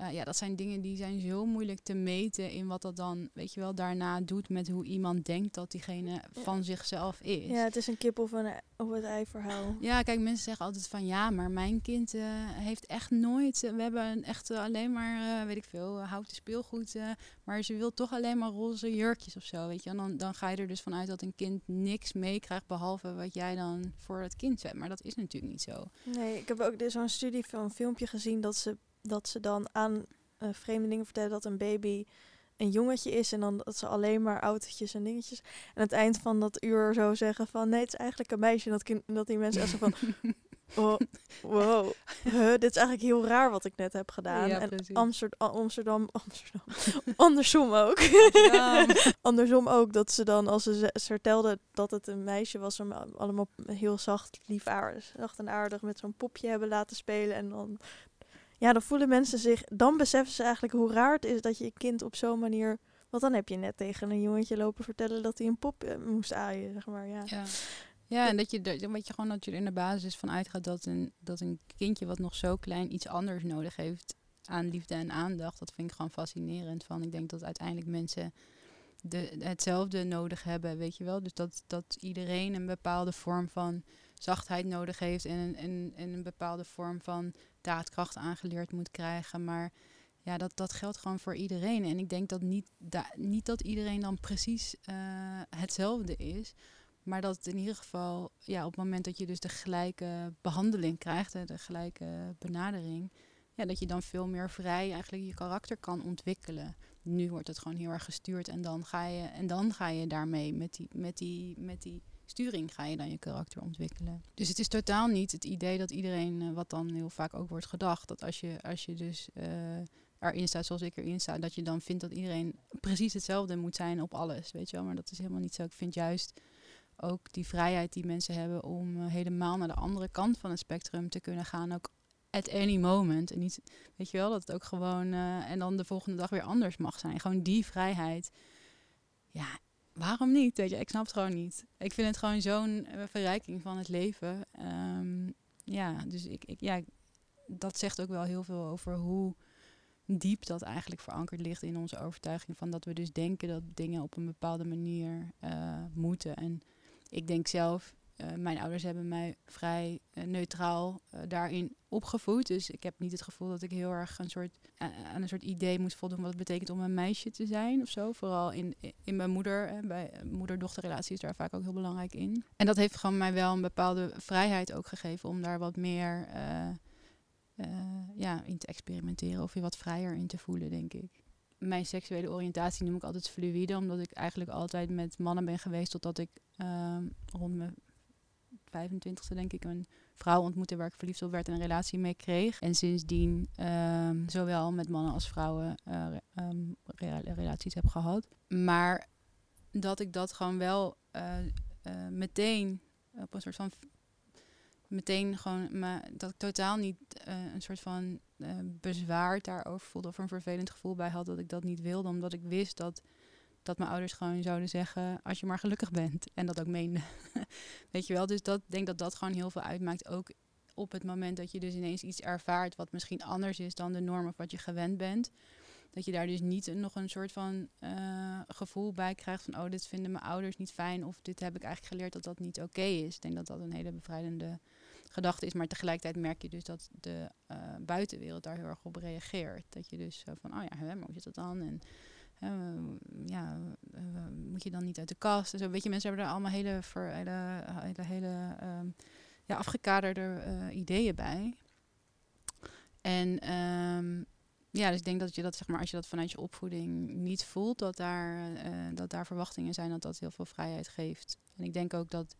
Uh, ja, dat zijn dingen die zijn zo moeilijk te meten in wat dat dan, weet je wel, daarna doet met hoe iemand denkt dat diegene van zichzelf is. Ja, het is een kip of, een, of het ei verhaal. Ja, kijk, mensen zeggen altijd van ja, maar mijn kind uh, heeft echt nooit, we hebben echt alleen maar, weet ik veel, houten speelgoed, maar ze wil toch alleen maar roze jurkjes of zo, weet je. En dan, dan ga je er dus vanuit dat een kind niks meekrijgt behalve wat jij dan voor het kind zet. Maar dat is natuurlijk niet zo. Nee, ik heb ook zo'n studie van een filmpje gezien dat ze dat ze dan aan uh, vreemdelingen vertellen dat een baby een jongetje is en dan dat ze alleen maar autootjes en dingetjes. En aan het eind van dat uur zo zeggen van nee, het is eigenlijk een meisje. En dat, kind, dat die mensen echt zo van oh, wow, dit is eigenlijk heel raar wat ik net heb gedaan. en Amsterdam, Amsterdam, Amsterdam, andersom ook. andersom ook dat ze dan als ze, ze vertelde dat het een meisje was, hem allemaal heel zacht, lief aardig, zacht en aardig met zo'n popje hebben laten spelen en dan ja, dan voelen mensen zich, dan beseffen ze eigenlijk hoe raar het is dat je je kind op zo'n manier. Want dan heb je net tegen een jongetje lopen vertellen dat hij een pop eh, moest aaien, zeg maar. Ja, ja. ja en dat je, dat, je gewoon dat je er in de basis van uitgaat dat een, dat een kindje wat nog zo klein iets anders nodig heeft aan liefde en aandacht. Dat vind ik gewoon fascinerend. Van ik denk dat uiteindelijk mensen de, hetzelfde nodig hebben, weet je wel. Dus dat, dat iedereen een bepaalde vorm van zachtheid nodig heeft en, en, en een bepaalde vorm van daadkracht aangeleerd moet krijgen. Maar ja, dat, dat geldt gewoon voor iedereen. En ik denk dat niet, niet dat iedereen dan precies uh, hetzelfde is. Maar dat in ieder geval, ja, op het moment dat je dus de gelijke behandeling krijgt, hè, de gelijke benadering, ja, dat je dan veel meer vrij eigenlijk je karakter kan ontwikkelen. Nu wordt het gewoon heel erg gestuurd en dan ga je, en dan ga je daarmee met die, met die, met die sturing ga je dan je karakter ontwikkelen. Dus het is totaal niet het idee dat iedereen, uh, wat dan heel vaak ook wordt gedacht, dat als je, als je dus uh, erin staat zoals ik erin sta, dat je dan vindt dat iedereen precies hetzelfde moet zijn op alles, weet je wel. Maar dat is helemaal niet zo. Ik vind juist ook die vrijheid die mensen hebben om uh, helemaal naar de andere kant van het spectrum te kunnen gaan, ook at any moment. En niet, weet je wel, dat het ook gewoon en dan de volgende dag weer anders mag zijn. Gewoon die vrijheid. Ja, waarom niet? Weet je, ik snap het gewoon niet. Ik vind het gewoon zo'n uh, verrijking van het leven. Um, ja, dus ik, ik, ja, dat zegt ook wel heel veel over hoe diep dat eigenlijk verankerd ligt in onze overtuiging van dat we dus denken dat dingen op een bepaalde manier uh, moeten. En ik denk zelf, uh, mijn ouders hebben mij vrij uh, neutraal uh, daarin opgevoed. Dus ik heb niet het gevoel dat ik heel erg een soort, aan een soort idee moest voldoen wat het betekent om een meisje te zijn of zo. Vooral in, in mijn moeder, bij moeder-dochterrelatie is daar vaak ook heel belangrijk in. En dat heeft gewoon mij wel een bepaalde vrijheid ook gegeven om daar wat meer ja, in te experimenteren of je wat vrijer in te voelen, denk ik mijn seksuele oriëntatie noem ik altijd fluïde, omdat ik eigenlijk altijd met mannen ben geweest totdat ik uh, rond mijn 25e denk ik een vrouw ontmoette waar ik verliefd op werd en een relatie mee kreeg. En sindsdien um, zowel met mannen als vrouwen uh, um, relaties heb gehad. Maar dat ik dat gewoon wel uh, uh, meteen op een soort van meteen gewoon, maar dat ik totaal niet een soort van bezwaar daarover voelde of een vervelend gevoel bij had dat ik dat niet wilde, omdat ik wist dat dat mijn ouders gewoon zouden zeggen als je maar gelukkig bent. En dat ook meende. Weet je wel, dus dat denk dat dat gewoon heel veel uitmaakt. Ook op het moment dat je dus ineens iets ervaart wat misschien anders is dan de norm of wat je gewend bent. Dat je daar dus niet nog een soort van uh, gevoel bij krijgt van oh, dit vinden mijn ouders niet fijn. Of dit heb ik eigenlijk geleerd dat dat niet oké is. Ik denk dat dat een hele bevrijdende gedachte is. Maar tegelijkertijd merk je dus dat de uh, buitenwereld daar heel erg op reageert. Dat je dus zo van, oh ja, hè, maar hoe zit dat dan? En ja, moet je dan niet uit de kast? En zo, weet je, mensen hebben er allemaal hele, hele, hele, ehm, ja, afgekaderde ideeën bij. En ehm, ja, dus ik denk dat je dat, zeg maar, als je dat vanuit je opvoeding niet voelt, dat daar, uh, dat daar verwachtingen zijn dat dat heel veel vrijheid geeft. En ik denk ook dat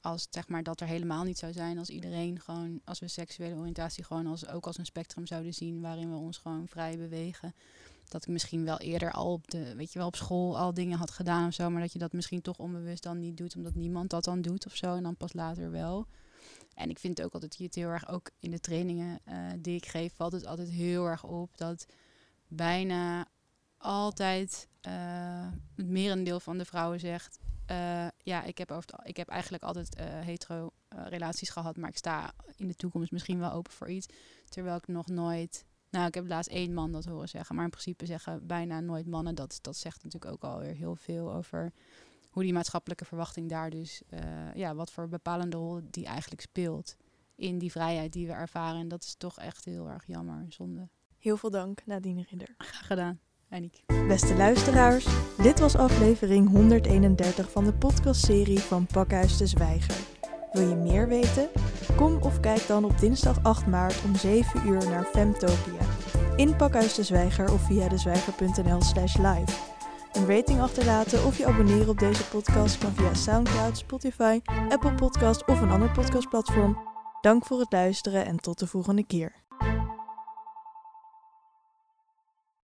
als zeg maar dat er helemaal niet zou zijn, als iedereen gewoon, als we seksuele oriëntatie gewoon als, ook als een spectrum zouden zien waarin we ons gewoon vrij bewegen. Dat ik misschien wel eerder al op de, weet je wel, op school al dingen had gedaan of zo, maar dat je dat misschien toch onbewust dan niet doet, omdat niemand dat dan doet of zo. En dan pas later wel. En ik vind ook altijd het heel erg, ook in de trainingen uh, die ik geef, valt het altijd heel erg op dat bijna altijd uh, het merendeel van de vrouwen zegt: uh, Ja, ik heb, over het, ik heb eigenlijk altijd hetero relaties gehad, maar ik sta in de toekomst misschien wel open voor iets. Terwijl ik nog nooit. Nou, ik heb laatst één man dat horen zeggen, maar in principe zeggen bijna nooit mannen. Dat, dat zegt natuurlijk ook alweer heel veel over hoe die maatschappelijke verwachting daar dus, uh, ja, wat voor bepalende rol die eigenlijk speelt in die vrijheid die we ervaren. En dat is toch echt heel erg jammer, zonde. Heel veel dank, Nadine Ridder. Graag gedaan, Aniek. Beste luisteraars, dit was aflevering 131 van de podcastserie van Pakhuis de Zwijger. Wil je meer weten? Kom of kijk dan op dinsdag 8 maart om 7 uur naar Femtopia. In Pakhuis de Zwijger of via dezwijger.nl slash live. Een rating achterlaten of je abonneren op deze podcast kan via SoundCloud, Spotify, Apple Podcast of een ander podcastplatform. Dank voor het luisteren en tot de volgende keer.